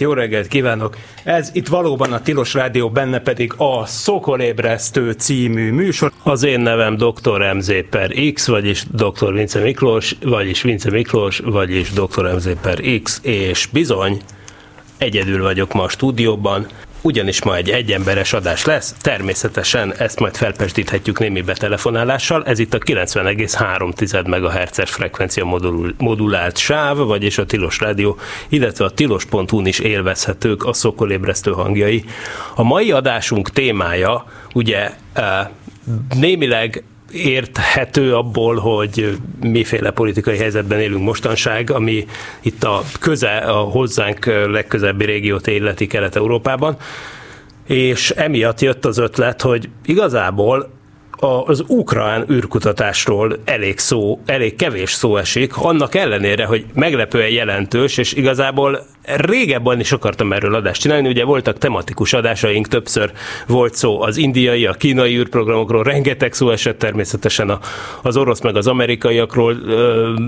Jó reggelt kívánok! Ez itt valóban a Tilos Rádió, benne pedig a Szokolébresztő című műsor. Az én nevem Dr. MZ per X, vagyis Dr. Vince Miklós, vagyis Vince Miklós, vagyis Dr. MZ per X, és bizony, egyedül vagyok ma a stúdióban, ugyanis ma egy egyemberes adás lesz, természetesen ezt majd felpesdíthetjük némi betelefonálással, ez itt a 90,3 MHz-es frekvencia modul, modulált sáv, vagyis a Tilos Rádió, illetve a tilos.hu-n is élvezhetők a szokolébresztő hangjai. A mai adásunk témája ugye eh, némileg érthető abból, hogy miféle politikai helyzetben élünk mostanság, ami itt a köze, a hozzánk legközelebbi régiót illeti Kelet-Európában, és emiatt jött az ötlet, hogy igazából az ukrán űrkutatásról elég szó, elég kevés szó esik, annak ellenére, hogy meglepően jelentős, és igazából régebben is akartam erről adást csinálni, ugye voltak tematikus adásaink, többször volt szó az indiai, a kínai űrprogramokról, rengeteg szó esett természetesen az orosz meg az amerikaiakról,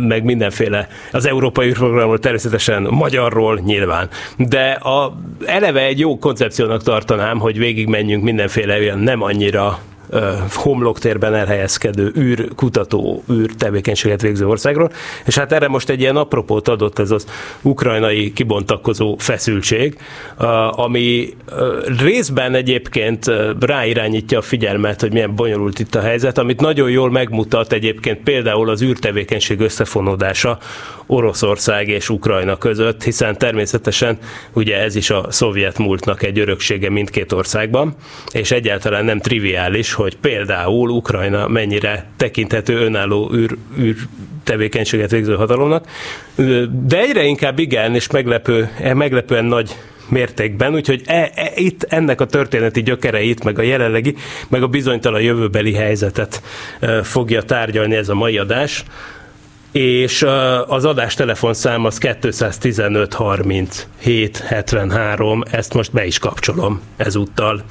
meg mindenféle, az európai űrprogramról természetesen magyarról nyilván. De a, eleve egy jó koncepciónak tartanám, hogy végigmenjünk mindenféle olyan nem annyira homloktérben elhelyezkedő űrkutató, űrtevékenységet végző országról, és hát erre most egy ilyen apropót adott ez az ukrajnai kibontakozó feszültség, ami részben egyébként ráirányítja a figyelmet, hogy milyen bonyolult itt a helyzet, amit nagyon jól megmutat egyébként például az űrtevékenység összefonódása Oroszország és Ukrajna között, hiszen természetesen ugye ez is a szovjet múltnak egy öröksége mindkét országban, és egyáltalán nem triviális, hogy például Ukrajna mennyire tekinthető önálló űr, űr tevékenységet végző hatalomnak, de egyre inkább igen, és meglepő, meglepően nagy mértékben, úgyhogy e, e, itt ennek a történeti gyökereit, meg a jelenlegi, meg a bizonytalan jövőbeli helyzetet e, fogja tárgyalni ez a mai adás és ö, az adás telefonszám az 215 37 73, ezt most be is kapcsolom ezúttal.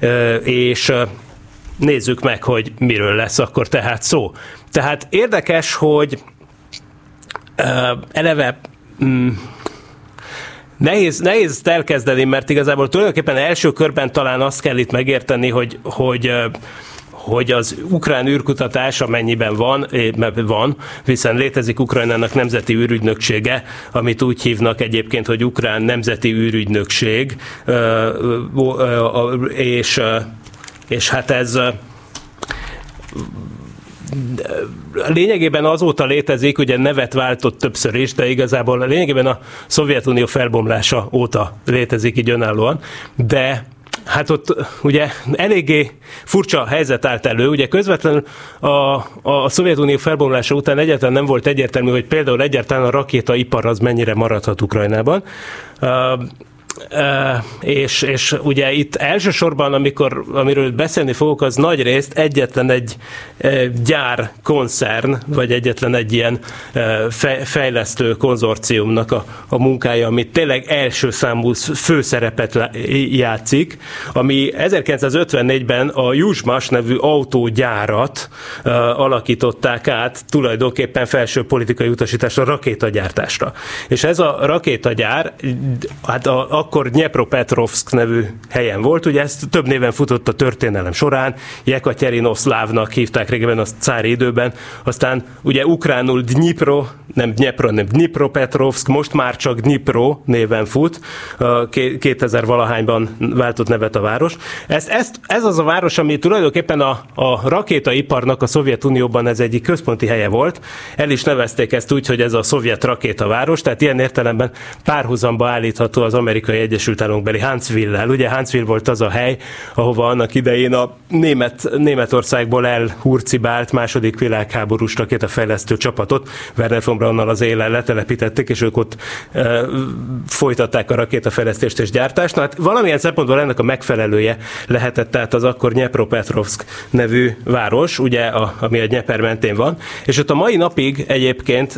Ö, És ö, nézzük meg, hogy miről lesz akkor tehát szó. Tehát érdekes, hogy eleve mm, Nehéz, nehéz elkezdeni, mert igazából tulajdonképpen első körben talán azt kell itt megérteni, hogy, hogy hogy az ukrán űrkutatás, amennyiben van, van, hiszen létezik Ukrajnának nemzeti űrügynöksége, amit úgy hívnak egyébként, hogy Ukrán Nemzeti űrügynökség, és, és hát ez lényegében azóta létezik, ugye nevet váltott többször is, de igazából lényegében a Szovjetunió felbomlása óta létezik így önállóan, de Hát ott ugye eléggé furcsa helyzet állt elő, ugye közvetlenül a, a Szovjetunió felbomlása után egyáltalán nem volt egyértelmű, hogy például egyáltalán a rakétaipar az mennyire maradhat Ukrajnában. És, és ugye itt elsősorban, amikor, amiről beszélni fogok, az nagy részt egyetlen egy gyár koncern, vagy egyetlen egy ilyen fe, fejlesztő konzorciumnak a, a munkája, amit tényleg első számú főszerepet játszik, ami 1954-ben a Juzsmas nevű autógyárat alakították át tulajdonképpen felső politikai utasításra, rakétagyártásra. És ez a rakétagyár, hát a, akkor Dnepropetrovsk nevű helyen volt, ugye ezt több néven futott a történelem során, Jekaterinoszlávnak hívták régebben a cári időben, aztán ugye ukránul Dnipro, nem Dnepro, nem Dnipropetrovsk, most már csak Dnipro néven fut, 2000 valahányban váltott nevet a város. Ez, ez, ez az a város, ami tulajdonképpen a, a rakétaiparnak a Szovjetunióban ez egyik központi helye volt. El is nevezték ezt úgy, hogy ez a szovjet rakétaváros, tehát ilyen értelemben párhuzamba állítható az amerikai Egyesült Államokbeli Huntsville-lel. Ugye Huntsville volt az a hely, ahova annak idején a német, Németországból elhurcibált második világháborús rakétafejlesztő csapatot Werner von Pobrannal az élen letelepítették, és ők ott e, folytatták a rakétafejlesztést és gyártást. Na, hát valamilyen szempontból ennek a megfelelője lehetett tehát az akkor Nyepropetrovsk nevű város, ugye, a, ami a Nyeper mentén van, és ott a mai napig egyébként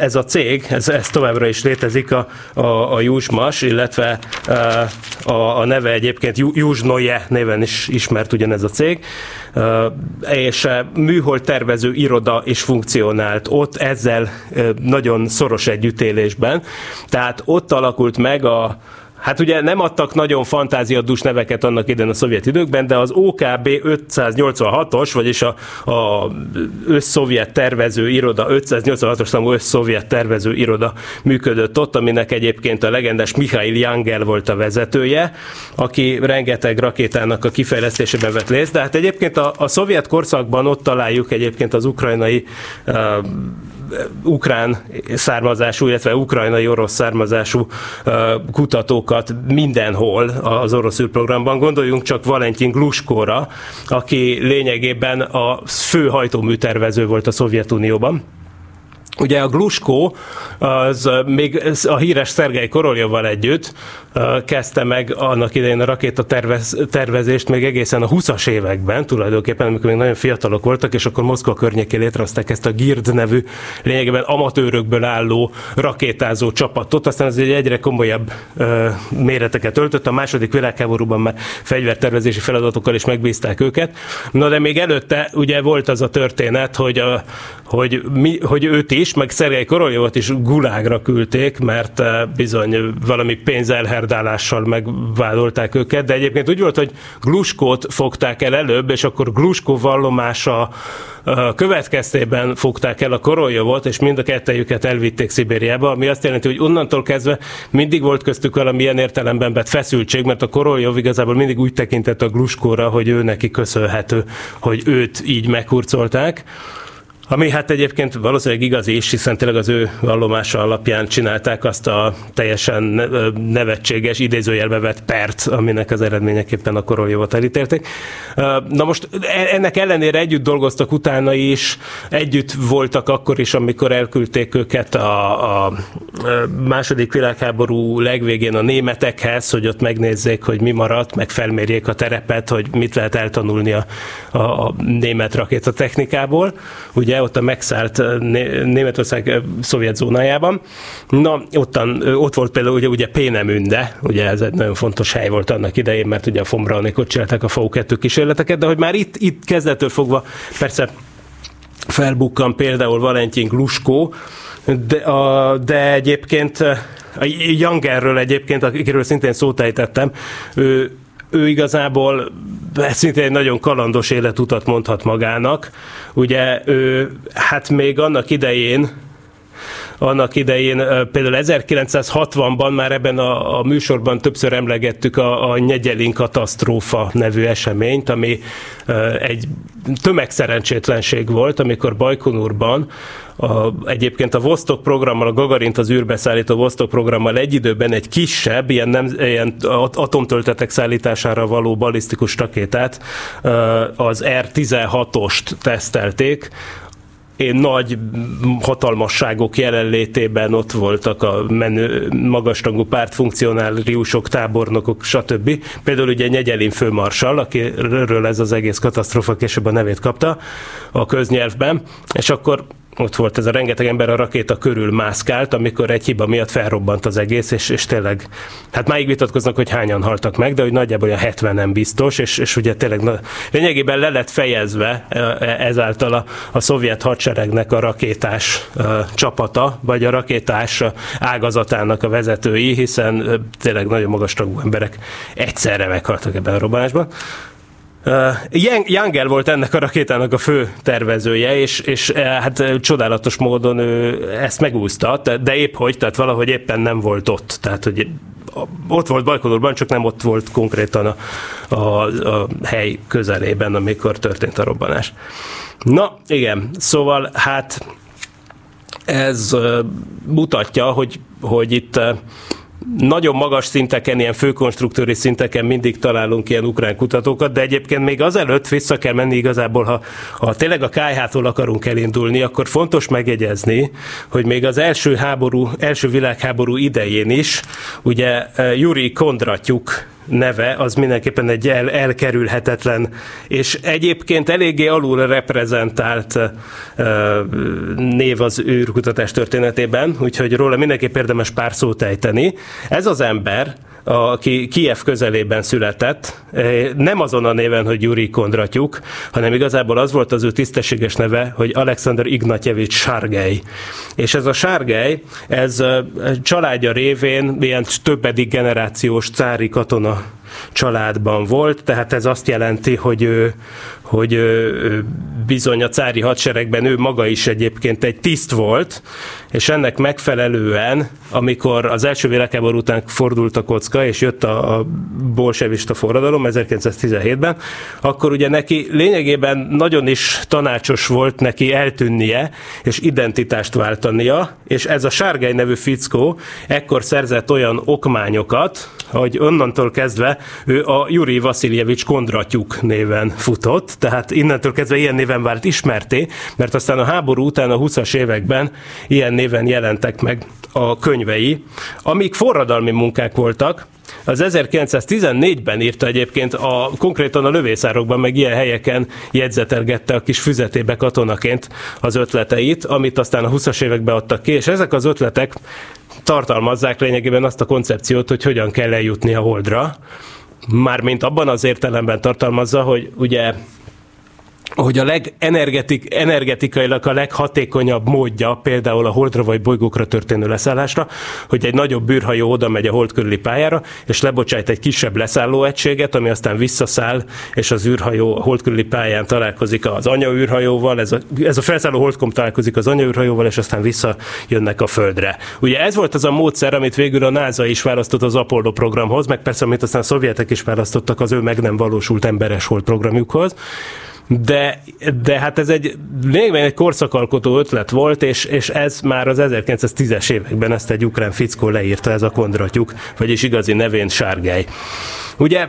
ez a cég, ez, ez továbbra is létezik, a, a, a Jusmas, illetve a, a neve egyébként Jusnoje néven is ismert ugyanez a cég, és műhold tervező iroda is funkcionált ott ezzel nagyon szoros együttélésben. Tehát ott alakult meg a, Hát ugye nem adtak nagyon fantáziadús neveket annak idején a szovjet időkben, de az OKB 586-os, vagyis a, a összszovjet tervező iroda, 586-os számú összszovjet tervező iroda működött ott, aminek egyébként a legendás Mihail Jangel volt a vezetője, aki rengeteg rakétának a kifejlesztésében vett részt, de hát egyébként a, a szovjet korszakban ott találjuk egyébként az ukrajnai uh, ukrán származású, illetve ukrajnai orosz származású kutatókat mindenhol az orosz űrprogramban. Gondoljunk csak Valentin Gluskóra, aki lényegében a fő hajtóműtervező volt a Szovjetunióban Ugye a Gluskó az még a híres Szergei Koroljovval együtt kezdte meg annak idején a rakéta tervez, tervezést még egészen a 20-as években, tulajdonképpen, amikor még nagyon fiatalok voltak, és akkor Moszkva környékén létrehozták ezt a GIRD nevű, lényegében amatőrökből álló rakétázó csapatot, aztán ez egy egyre komolyabb ö, méreteket öltött, a második világháborúban már fegyvertervezési feladatokkal is megbízták őket. Na de még előtte ugye volt az a történet, hogy, a, hogy, mi, hogy őt is, meg Szergei Koroljovat is gulágra küldték, mert bizony valami pénzelher megszárdálással megvádolták őket, de egyébként úgy volt, hogy Gluskót fogták el előbb, és akkor Gluskó vallomása következtében fogták el a Koroljovot, és mind a kettejüket elvitték Szibériába, ami azt jelenti, hogy onnantól kezdve mindig volt köztük valamilyen értelemben vett feszültség, mert a Koroljov igazából mindig úgy tekintett a Gluskóra, hogy ő neki köszönhető, hogy őt így meghurcolták. Ami hát egyébként valószínűleg igaz is, hiszen tényleg az ő vallomása alapján csinálták azt a teljesen nevetséges, idézőjelbe vett pert, aminek az eredményeképpen a Koroljovat elítélték. Na most e, ennek ellenére együtt dolgoztak utána is, együtt voltak akkor is, amikor elküldték őket a, a második világháború legvégén a németekhez, hogy ott megnézzék, hogy mi maradt, meg felmérjék a terepet, hogy mit lehet eltanulni a, a, a német rakétatechnikából. Ugye ugye ott a megszállt Németország szovjet zónájában. Na, ottan, ott volt például ugye, ugye Pénemünde, ugye ez egy nagyon fontos hely volt annak idején, mert ugye a Fombranikot csinálták a FAU-2 kísérleteket, de hogy már itt, itt kezdettől fogva persze felbukkan például Valentin Gluskó, de, a, de egyébként a Jangerről egyébként, akiről szintén szót ejtettem, ő, ő igazából szintén egy nagyon kalandos életutat mondhat magának. Ugye ő, hát még annak idején, annak idején, például 1960-ban már ebben a, a műsorban többször emlegettük a, a Nyegyelin katasztrófa nevű eseményt, ami egy tömegszerencsétlenség volt, amikor Bajkonurban a, egyébként a Vostok programmal, a Gagarint az űrbe szállító Vostok programmal egy időben egy kisebb, ilyen, nem, ilyen atomtöltetek szállítására való balisztikus rakétát, az R-16-ost tesztelték, én nagy hatalmasságok jelenlétében ott voltak a menő, magasrangú pártfunkcionáriusok, tábornokok, stb. Például ugye Nyegyelin főmarsal, akiről ez az egész katasztrófa később a nevét kapta a köznyelvben, és akkor ott volt ez a rengeteg ember a rakéta körül mászkált, amikor egy hiba miatt felrobbant az egész, és, és tényleg, hát máig vitatkoznak, hogy hányan haltak meg, de hogy nagyjából olyan 70 nem biztos, és, és ugye tényleg na, lényegében le lett fejezve e, e, ezáltal a, a szovjet hadseregnek a rakétás a, e, csapata, vagy a rakétás ágazatának a vezetői, hiszen tényleg nagyon magas tagú emberek egyszerre meghaltak ebben a robbanásban. Uh, Jangel volt ennek a rakétának a fő tervezője, és, és uh, hát uh, csodálatos módon ő ezt megúszta, de épp hogy, tehát valahogy éppen nem volt ott. Tehát, hogy ott volt Bajkonurban, csak nem ott volt konkrétan a, a, a hely közelében, amikor történt a robbanás. Na, igen, szóval hát ez mutatja, hogy, hogy itt nagyon magas szinteken, ilyen főkonstruktőri szinteken mindig találunk ilyen ukrán kutatókat, de egyébként még azelőtt vissza kell menni igazából, ha, ha tényleg a kájhától akarunk elindulni, akkor fontos megjegyezni, hogy még az első háború, első világháború idején is, ugye Juri Kondratyuk neve, az mindenképpen egy el, elkerülhetetlen, és egyébként eléggé alul reprezentált uh, név az űrkutatás történetében, úgyhogy róla mindenképp érdemes pár szót ejteni. Ez az ember, aki Kiev közelében született, nem azon a néven, hogy Yuri Kondratyuk, hanem igazából az volt az ő tisztességes neve, hogy Alexander Ignatjevics Sárgely. És ez a Sárgely, ez családja révén ilyen többedik generációs cári katona családban volt, tehát ez azt jelenti, hogy ő, hogy ő bizony a cári hadseregben ő maga is egyébként egy tiszt volt, és ennek megfelelően, amikor az első világháború után fordult a kocka, és jött a, a bolsevista forradalom 1917-ben, akkor ugye neki lényegében nagyon is tanácsos volt neki eltűnnie, és identitást váltania, és ez a Sárgány nevű fickó ekkor szerzett olyan okmányokat, hogy onnantól kezdve ő a Juri Vasiljevics Kondratyuk néven futott, tehát innentől kezdve ilyen néven vált ismerté, mert aztán a háború után a 20-as években ilyen néven jelentek meg a könyvei, amik forradalmi munkák voltak, az 1914-ben írta egyébként a, konkrétan a lövészárokban, meg ilyen helyeken jegyzetelgette a kis füzetébe katonaként az ötleteit, amit aztán a 20-as években adtak ki, és ezek az ötletek tartalmazzák lényegében azt a koncepciót, hogy hogyan kell eljutni a holdra. Mármint abban az értelemben tartalmazza, hogy ugye hogy a legenergetik, energetikailag a leghatékonyabb módja például a holdra vagy bolygókra történő leszállásra, hogy egy nagyobb űrhajó oda megy a hold körüli pályára, és lebocsájt egy kisebb leszálló egységet, ami aztán visszaszáll, és az űrhajó a hold körüli pályán találkozik az anyaűrhajóval, ez a, ez a felszálló holdkom találkozik az anyaűrhajóval, és aztán visszajönnek a Földre. Ugye ez volt az a módszer, amit végül a NASA is választott az Apollo programhoz, meg persze, amit aztán a szovjetek is választottak az ő meg nem valósult emberes hold programjukhoz de, de hát ez egy lényegben egy korszakalkotó ötlet volt, és, és ez már az 1910-es években ezt egy ukrán fickó leírta, ez a kondratyuk, vagyis igazi nevén Sárgály. Ugye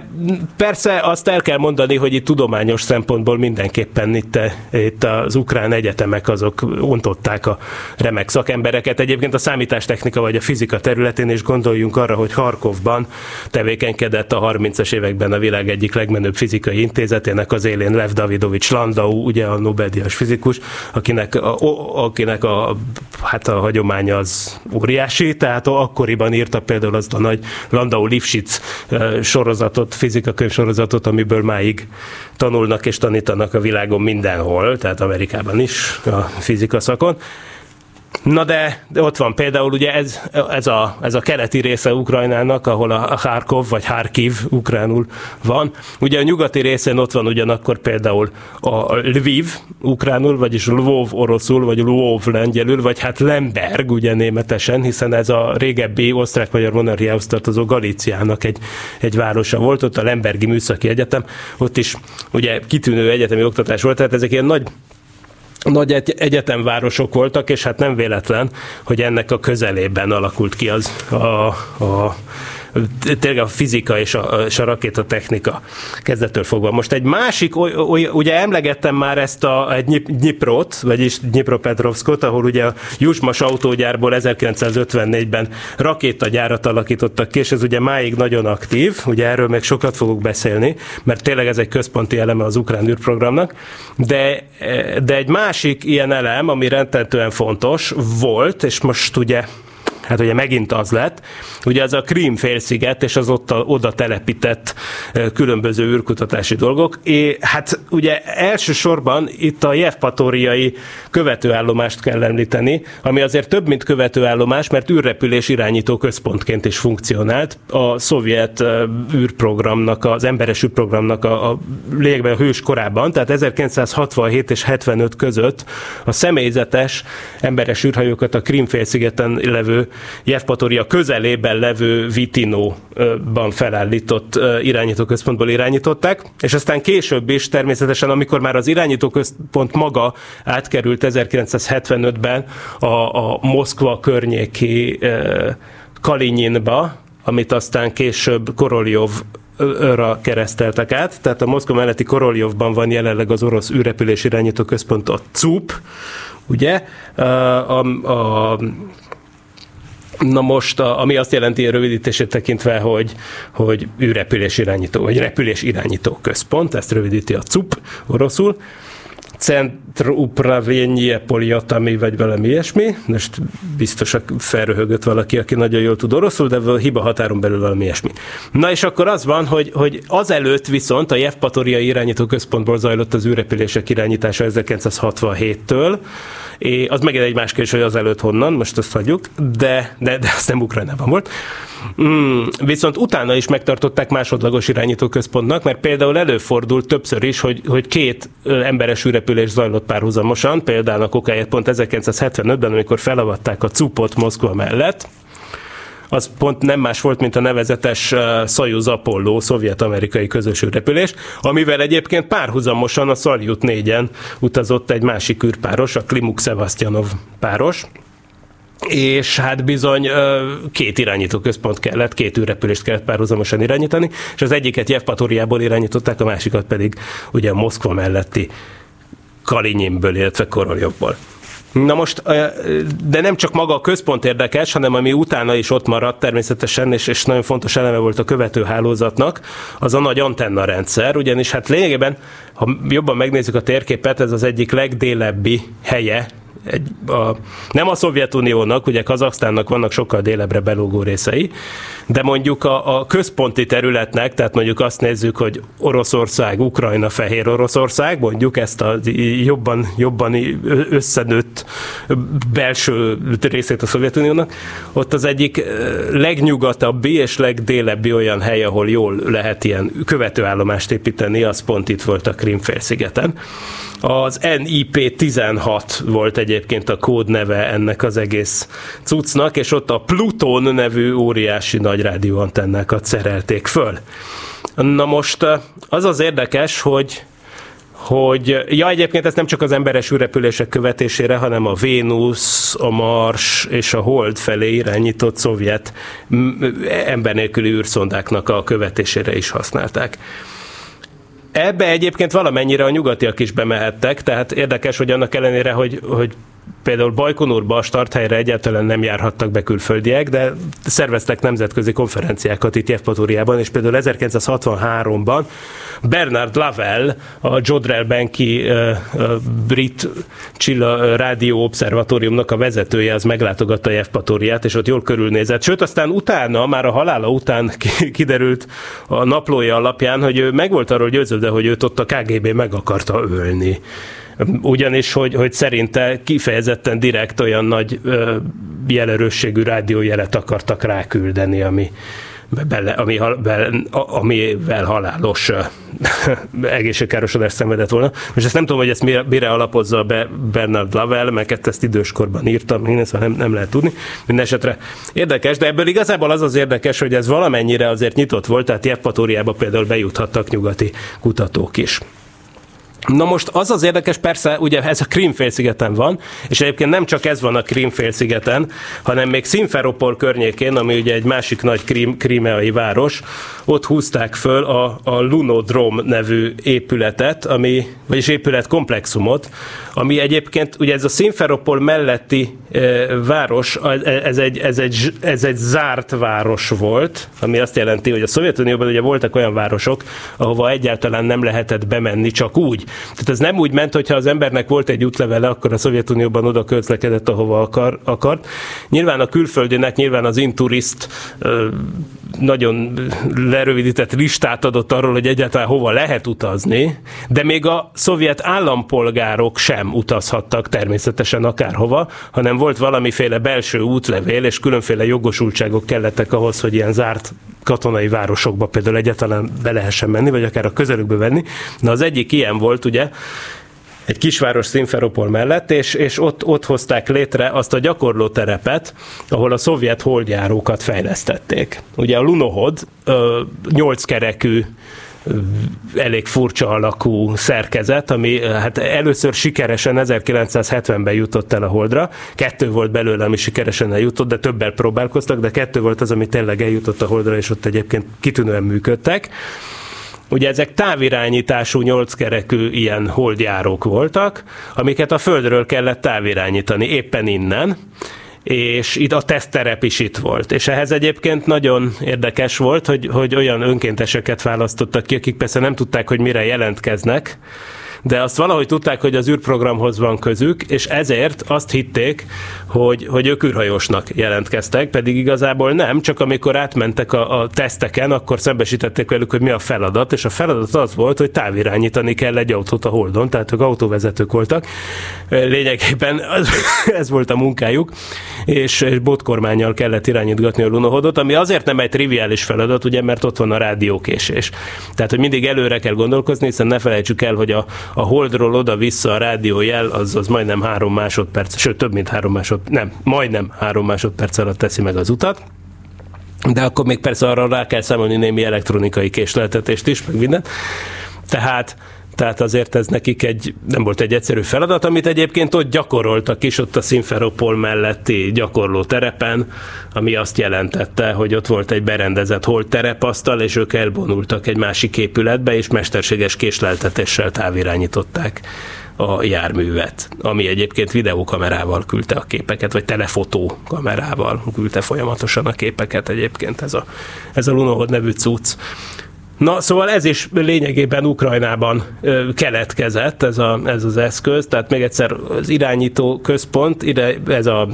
persze azt el kell mondani, hogy itt tudományos szempontból mindenképpen itt, itt az ukrán egyetemek azok ontották a remek szakembereket. Egyébként a számítástechnika vagy a fizika területén is gondoljunk arra, hogy Harkovban tevékenykedett a 30-as években a világ egyik legmenőbb fizikai intézetének az élén Lev Davidovics Landau, ugye a Nobel-díjas fizikus, akinek, a, akinek a, hát a hagyománya az óriási, tehát akkoriban írta például azt a nagy Landau-Lifshitz sorozat, sorozatot, fizika sorozatot, amiből máig tanulnak és tanítanak a világon mindenhol, tehát Amerikában is a fizika szakon. Na de, de ott van például ugye ez, ez, a, ez a keleti része Ukrajnának, ahol a Kharkov vagy Harkiv ukránul van. Ugye a nyugati részén ott van ugyanakkor például a Lviv ukránul, vagyis Lvov oroszul, vagy Lvov lengyelül, vagy hát Lemberg ugye németesen, hiszen ez a régebbi osztrák-magyar monarchiához tartozó Galíciának egy, egy városa volt, ott a Lembergi Műszaki Egyetem, ott is ugye kitűnő egyetemi oktatás volt, tehát ezek ilyen nagy nagy egyetemvárosok voltak, és hát nem véletlen, hogy ennek a közelében alakult ki az a, a tényleg a fizika és a, és a rakétatechnika kezdettől fogva. Most egy másik, ugye emlegettem már ezt a egy Dniprot, vagyis Dnipropetrovskot, ahol ugye a Jusmas autógyárból 1954-ben rakétagyárat alakítottak ki, és ez ugye máig nagyon aktív, ugye erről még sokat fogok beszélni, mert tényleg ez egy központi eleme az ukrán űrprogramnak, de, de egy másik ilyen elem, ami rendtetően fontos volt, és most ugye hát ugye megint az lett, ugye ez a Krím félsziget és az ott a, oda telepített különböző űrkutatási dolgok. É, hát ugye elsősorban itt a Jevpatoriai követőállomást kell említeni, ami azért több, mint követőállomás, mert űrrepülés irányító központként is funkcionált. A szovjet űrprogramnak, az emberes űrprogramnak a, a lényegben a hős korában, tehát 1967 és 75 között a személyzetes emberes űrhajókat a Krím félszigeten levő Jevpatoria közelében levő Vitinóban felállított irányítóközpontból irányították, és aztán később is természetesen, amikor már az irányítóközpont maga átkerült 1975-ben a, a Moszkva környéki Kalinyinba, amit aztán később Koroljov ra kereszteltek át, tehát a Moszkva melletti Koroljovban van jelenleg az orosz űrrepülés irányító központ, a CUP, ugye? A, a, Na most, a, ami azt jelenti a rövidítését tekintve, hogy, hogy űrrepülés irányító, vagy repülés irányító központ, ezt rövidíti a CUP oroszul. Centro Upravényie Poliatami, vagy valami ilyesmi. Most biztos felröhögött valaki, aki nagyon jól tud oroszul, de a hiba határon belül valami ilyesmi. Na és akkor az van, hogy, hogy azelőtt viszont a Jevpatoriai irányító központból zajlott az űrrepülések irányítása 1967-től, É, az megint egy más kérdés, hogy az előtt honnan, most azt hagyjuk, de, de, de az nem Ukrajnában volt. Mm, viszont utána is megtartották másodlagos irányítóközpontnak, mert például előfordult többször is, hogy, hogy két emberes űrrepülés zajlott párhuzamosan, például a kokáért pont 1975-ben, amikor felavatták a Cupot Moszkva mellett, az pont nem más volt, mint a nevezetes Soyuz Apollo szovjet-amerikai közös űrrepülés, amivel egyébként párhuzamosan a Salyut 4-en utazott egy másik űrpáros, a Klimuk Szevasztjanov páros, és hát bizony két irányító központ kellett, két űrrepülést kellett párhuzamosan irányítani, és az egyiket Jevpatoriából irányították, a másikat pedig ugye Moszkva melletti Kalinyinből, illetve Koroljovból. Na most, de nem csak maga a központ érdekes, hanem ami utána is ott maradt természetesen, és, és nagyon fontos eleme volt a követő hálózatnak, az a nagy antenna rendszer, ugyanis hát lényegében, ha jobban megnézzük a térképet, ez az egyik legdélebbi helye egy, a, nem a Szovjetuniónak, ugye Kazaksztánnak vannak sokkal délebbre belógó részei, de mondjuk a, a központi területnek, tehát mondjuk azt nézzük, hogy Oroszország, Ukrajna, Fehér Oroszország, mondjuk ezt a jobban, jobban összenőtt belső részét a Szovjetuniónak, ott az egyik legnyogatabbi és legdélebbi olyan hely, ahol jól lehet ilyen követőállomást építeni, az pont itt volt a Krimfélszigeten. Az NIP 16 volt egyébként a kódneve ennek az egész cuccnak, és ott a Pluton nevű óriási nagy rádióantennákat szerelték föl. Na most az az érdekes, hogy hogy, ja egyébként ez nem csak az emberes űrrepülések követésére, hanem a Vénusz, a Mars és a Hold felé irányított szovjet ember nélküli űrszondáknak a követésére is használták. Ebbe egyébként valamennyire a nyugatiak is bemehettek, tehát érdekes, hogy annak ellenére, hogy, hogy például Bajkonurba a starthelyre egyáltalán nem járhattak be külföldiek, de szerveztek nemzetközi konferenciákat itt Jevpatóriában, és például 1963-ban Bernard Lavelle, a Jodrell uh, brit Csilla rádió obszervatóriumnak a vezetője, az meglátogatta Jevpatóriát, és ott jól körülnézett. Sőt, aztán utána, már a halála után kiderült a naplója alapján, hogy ő meg volt arról győződve, hogy őt ott a KGB meg akarta ölni ugyanis, hogy, hogy szerinte kifejezetten direkt olyan nagy ö, jelerősségű rádiójelet akartak ráküldeni, ami, bele, ami, bele, amivel halálos egészségkárosodást szenvedett volna. Most ezt nem tudom, hogy ezt mire, alapozza be Bernard Lavelle, mert ezt időskorban írtam, én ezt nem, nem lehet tudni. Mindenesetre érdekes, de ebből igazából az az érdekes, hogy ez valamennyire azért nyitott volt, tehát Jevpatóriába például bejuthattak nyugati kutatók is. Na most az az érdekes, persze, ugye ez a Krímfélszigeten van, és egyébként nem csak ez van a Krímfélszigeten, hanem még Simferopol környékén, ami ugye egy másik nagy krím, krímeai város, ott húzták föl a, a Lunodrom nevű épületet, ami, vagyis épületkomplexumot, ami egyébként, ugye ez a Simferopol melletti e, város, ez egy, ez, egy, ez egy zárt város volt, ami azt jelenti, hogy a Szovjetunióban ugye voltak olyan városok, ahova egyáltalán nem lehetett bemenni csak úgy. Tehát ez nem úgy ment, hogyha az embernek volt egy útlevele, akkor a Szovjetunióban oda közlekedett, ahova akar, akart. Nyilván a külföldinek, nyilván az inturist nagyon lerövidített listát adott arról, hogy egyáltalán hova lehet utazni, de még a szovjet állampolgárok sem utazhattak természetesen akárhova, hanem volt valamiféle belső útlevél, és különféle jogosultságok kellettek ahhoz, hogy ilyen zárt katonai városokba például egyáltalán be lehessen menni, vagy akár a közelükbe venni. Na az egyik ilyen volt, ugye, egy kisváros Szimferopol mellett, és, és ott, ott hozták létre azt a gyakorló terepet, ahol a szovjet holdjárókat fejlesztették. Ugye a Lunohod nyolc kerekű elég furcsa alakú szerkezet, ami hát először sikeresen 1970-ben jutott el a Holdra. Kettő volt belőle, ami sikeresen eljutott, de többel próbálkoztak, de kettő volt az, ami tényleg eljutott a Holdra, és ott egyébként kitűnően működtek. Ugye ezek távirányítású nyolckerekű ilyen holdjárók voltak, amiket a Földről kellett távirányítani, éppen innen és itt a tesztterep is itt volt. És ehhez egyébként nagyon érdekes volt, hogy, hogy olyan önkénteseket választottak ki, akik persze nem tudták, hogy mire jelentkeznek, de azt valahogy tudták, hogy az űrprogramhoz van közük, és ezért azt hitték, hogy, hogy ők űrhajósnak jelentkeztek, pedig igazából nem, csak amikor átmentek a, a teszteken, akkor szembesítették velük, hogy mi a feladat, és a feladat az volt, hogy távirányítani kell egy autót a Holdon, tehát ők autóvezetők voltak. Lényegében az, ez volt a munkájuk, és, és botkormányjal kellett irányítgatni a lunohodot, ami azért nem egy triviális feladat, ugye, mert ott van a rádiókésés. Tehát, hogy mindig előre kell gondolkozni, hiszen ne felejtsük el, hogy a, a Holdról oda-vissza a rádiójel az, az majdnem három másodperc, sőt több mint három másodperc, nem, majdnem három másodperc alatt teszi meg az utat. De akkor még persze arra rá kell számolni némi elektronikai késleltetést is, meg mindent. Tehát tehát azért ez nekik egy, nem volt egy egyszerű feladat, amit egyébként ott gyakoroltak is, ott a Simferopol melletti gyakorló terepen, ami azt jelentette, hogy ott volt egy berendezett holt terepasztal, és ők elvonultak egy másik épületbe, és mesterséges késleltetéssel távirányították a járművet, ami egyébként videókamerával küldte a képeket, vagy telefotó kamerával küldte folyamatosan a képeket egyébként ez a, ez a Lunohod nevű cucc. Na, szóval ez is lényegében Ukrajnában ö, keletkezett, ez, a, ez az eszköz, tehát még egyszer az irányító központ, ide ez a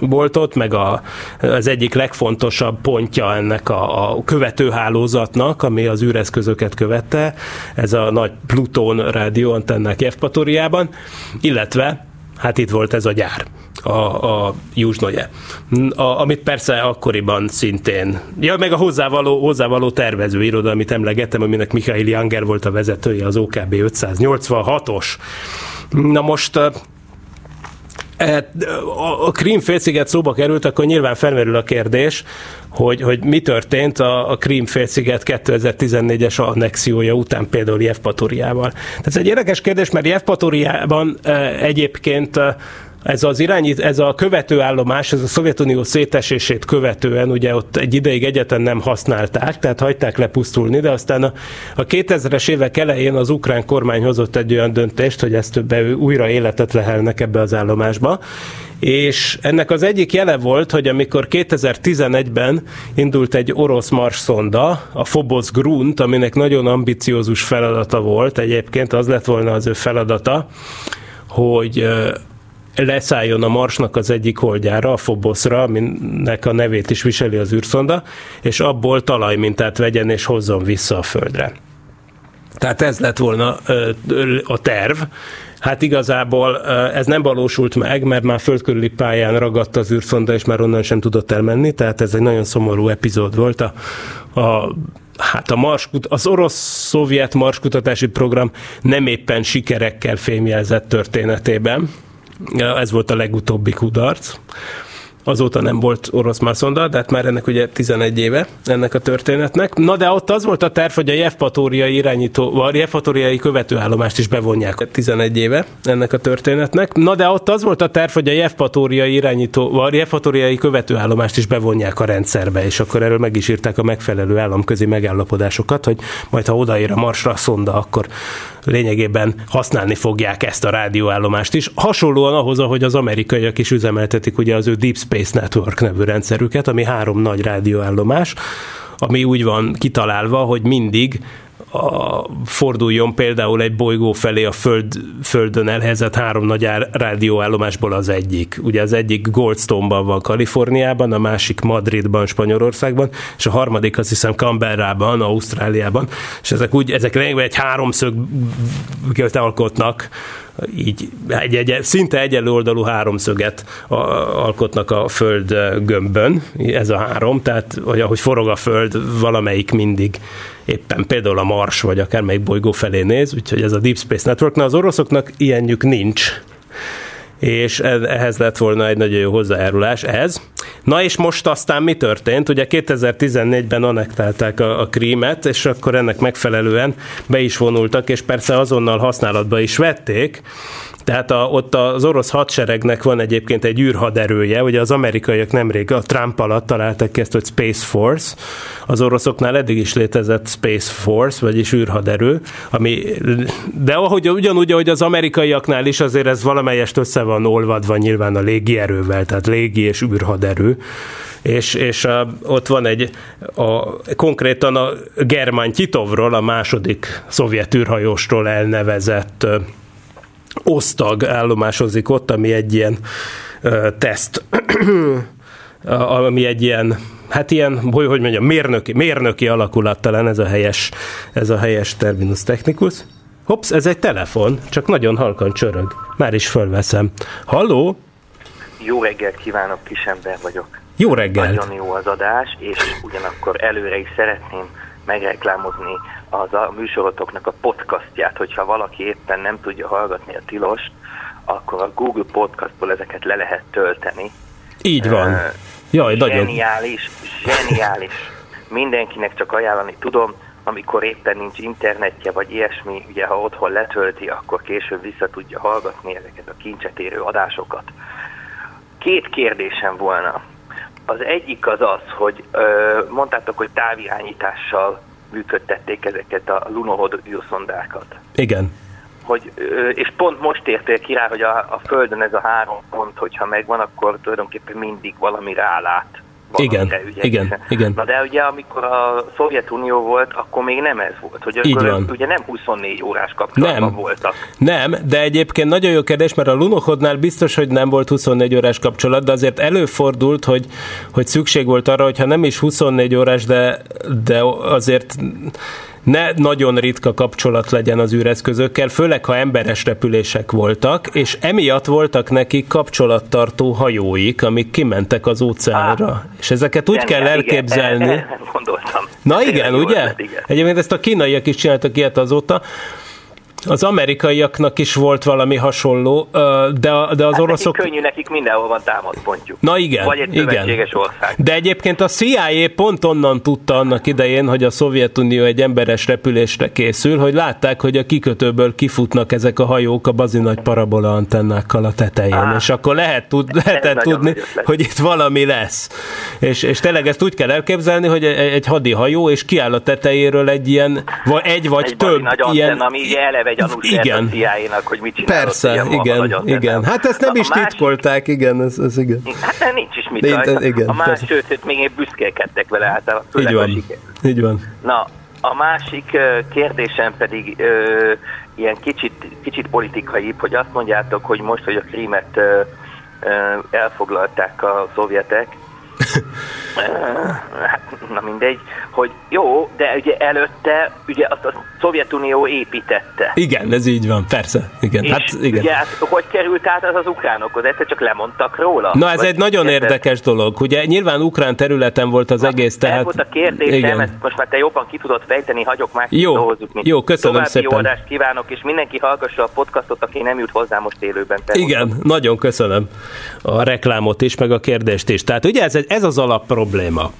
boltot, meg a, az egyik legfontosabb pontja ennek a, a követőhálózatnak, ami az űreszközöket követte, ez a nagy Pluton rádióantennák Jevpatoriában, illetve hát itt volt ez a gyár, a, a Júzsnoje, a, amit persze akkoriban szintén, ja, meg a hozzávaló, hozzávaló tervező iroda, amit emlegettem, aminek Michael Janger volt a vezetője, az OKB 586-os. Na most a Krím félsziget szóba került, akkor nyilván felmerül a kérdés, hogy, hogy mi történt a, a Krím félsziget 2014-es annexiója után például Jevpatoriával. Tehát ez egy érdekes kérdés, mert Jevpatoriában egyébként ez az irányít, ez a követőállomás, ez a Szovjetunió szétesését követően, ugye ott egy ideig egyetlen nem használták, tehát hagyták lepusztulni, de aztán a, a 2000-es évek elején az ukrán kormány hozott egy olyan döntést, hogy ezt be újra életet lehelnek ebbe az állomásba, és ennek az egyik jele volt, hogy amikor 2011-ben indult egy orosz Mars szonda, a Phobos Grunt, aminek nagyon ambiciózus feladata volt, egyébként az lett volna az ő feladata, hogy leszálljon a Marsnak az egyik holdjára, a Foboszra, aminek a nevét is viseli az űrszonda, és abból talajmintát vegyen és hozzon vissza a Földre. Tehát ez lett volna a terv. Hát igazából ez nem valósult meg, mert már földkörüli pályán ragadt az űrszonda, és már onnan sem tudott elmenni, tehát ez egy nagyon szomorú epizód volt a, a hát a Mars, az orosz-szovjet marskutatási program nem éppen sikerekkel fémjelzett történetében. Ez volt a legutóbbi kudarc. Azóta nem volt orosz mászonda, de hát már ennek ugye 11 éve ennek a történetnek. Na de ott az volt a terv, hogy a Jevpatóriai irányító, vagy Jevpatóriai követőállomást is bevonják 11 éve ennek a történetnek. Na de ott az volt a terv, hogy a Jevpatóriai irányító, vagy Jevpatóriai követőállomást is bevonják a rendszerbe, és akkor erről meg is írták a megfelelő államközi megállapodásokat, hogy majd ha odaér a Marsra a szonda, akkor lényegében használni fogják ezt a rádióállomást is. Hasonlóan ahhoz, ahogy az amerikaiak is üzemeltetik ugye az ő Deep Space Network nevű rendszerüket, ami három nagy rádióállomás, ami úgy van kitalálva, hogy mindig a, forduljon például egy bolygó felé a föld, Földön elhelyezett három nagy rádióállomásból az egyik. Ugye az egyik Goldstone-ban van Kaliforniában, a másik Madridban, Spanyolországban, és a harmadik azt hiszem Canberrában, Ausztráliában, és ezek úgy, ezek lényegben egy háromszög alkotnak, így egy, egy, szinte egyenlő oldalú háromszöget alkotnak a föld gömbön, ez a három, tehát hogy ahogy forog a föld, valamelyik mindig éppen például a Mars, vagy akár melyik bolygó felé néz, úgyhogy ez a Deep Space Network. Na az oroszoknak ilyenjük nincs, és e- ehhez lett volna egy nagyon jó hozzájárulás, ez. Na és most aztán mi történt? Ugye 2014-ben anektálták a, a krímet, és akkor ennek megfelelően be is vonultak, és persze azonnal használatba is vették, tehát a, ott az orosz hadseregnek van egyébként egy űrhaderője, ugye az amerikaiak nemrég a Trump alatt találtak ezt, hogy Space Force, az oroszoknál eddig is létezett Space Force, vagyis űrhaderő, ami, de ahogy, ugyanúgy, ahogy az amerikaiaknál is azért ez valamelyest össze van olvadva nyilván a légierővel, tehát légi és űrhaderő, és, és a, ott van egy, a, konkrétan a Germán Titovról, a második szovjet űrhajósról elnevezett osztag állomásozik ott, ami egy ilyen ö, teszt, ami egy ilyen hát ilyen, hogy, hogy mondjam, mérnöki, mérnöki alakulat talán ez a helyes, ez a helyes terminus technicus. Hops, ez egy telefon, csak nagyon halkan csörög. Már is fölveszem. Halló? Jó reggelt kívánok, kisember vagyok. Jó reggelt. Nagyon jó az adás, és ugyanakkor előre is szeretném megreklámozni az a műsorotoknak a podcastját, hogyha valaki éppen nem tudja hallgatni a tilost, akkor a Google Podcastból ezeket le lehet tölteni. Így van. Ö, Jaj, nagyon. Zseniális, zseniális. Mindenkinek csak ajánlani tudom, amikor éppen nincs internetje, vagy ilyesmi, ugye ha otthon letölti, akkor később vissza tudja hallgatni ezeket a kincset érő adásokat. Két kérdésem volna. Az egyik az az, hogy ö, mondtátok, hogy távirányítással működtették ezeket a lunohod űrszondákat. Igen. Hogy, ö, és pont most értél ki rá, hogy a, a Földön ez a három pont, hogyha megvan, akkor tulajdonképpen mindig valami rálát. Igen, ugye, igen, hiszen- igen. Na de ugye amikor a Szovjetunió volt, akkor még nem ez volt. Hogy Így van. ugye nem 24 órás kapcsolatban Nem. voltak. Nem, de egyébként nagyon jó kérdés, mert a Lunochodnál biztos, hogy nem volt 24 órás kapcsolat, de azért előfordult, hogy, hogy szükség volt arra, hogyha nem is 24 órás, de, de azért ne nagyon ritka kapcsolat legyen az űreszközökkel, főleg ha emberes repülések voltak, és emiatt voltak nekik kapcsolattartó hajóik, amik kimentek az óceánra. És ezeket úgy kell igen, elképzelni. nem gondoltam. Na igen, ugye? igen. Egyébként ezt a kínaiak is csináltak ilyet azóta. Az amerikaiaknak is volt valami hasonló, de, de az Hát oroszok... nekik könnyű, nekik mindenhol van támadpontjuk. Na igen, Vagy egy igen. ország. De egyébként a CIA pont onnan tudta annak idején, hogy a Szovjetunió egy emberes repülésre készül, hogy látták, hogy a kikötőből kifutnak ezek a hajók a bazi nagy parabola antennákkal a tetején, Á. és akkor lehet tud, lehetett tudni, hogy itt valami lesz. És, és tényleg ezt úgy kell elképzelni, hogy egy, egy hadi hajó, és kiáll a tetejéről egy ilyen, vagy egy vagy Egy több ilyen... antenna, ami ugye eleve gyanús lehet Igen. a CIA-nak, hogy mit csinál ott Persze, ilyen igen, igen. Hát ezt nem Na, is a másik- titkolták, igen, ez, ez igen. Hát nem, nincs is mit De- rajta. igen, a más, persze. sőt, még én büszkélkedtek vele általában. főleg, Így van, sikerül. így van. Na, a másik kérdésem pedig ö, ilyen kicsit, kicsit politikaibb, hogy azt mondjátok, hogy most, hogy a krímet ö, ö, elfoglalták a szovjetek, hát, na mindegy, hogy jó, de ugye előtte ugye azt a Szovjetunió építette. Igen, ez így van, persze. Igen, És hát igen. ugye hát, hogy került át az az ukránokhoz? Egyszer csak lemondtak róla? Na ez Vagy egy nagyon érted? érdekes dolog. Ugye nyilván ukrán területen volt az egész, Ez tehát... volt a kérdésem, igen. ezt most már te jobban ki tudod fejteni, hagyok már Jó, dolgozzuk. mint jó, köszönöm További szépen. jó adást kívánok, és mindenki hallgassa a podcastot, aki nem jut hozzá most élőben. Igen, nagyon köszönöm a reklámot is, meg a kérdést is. Tehát ugye ez, ez az alap probléma.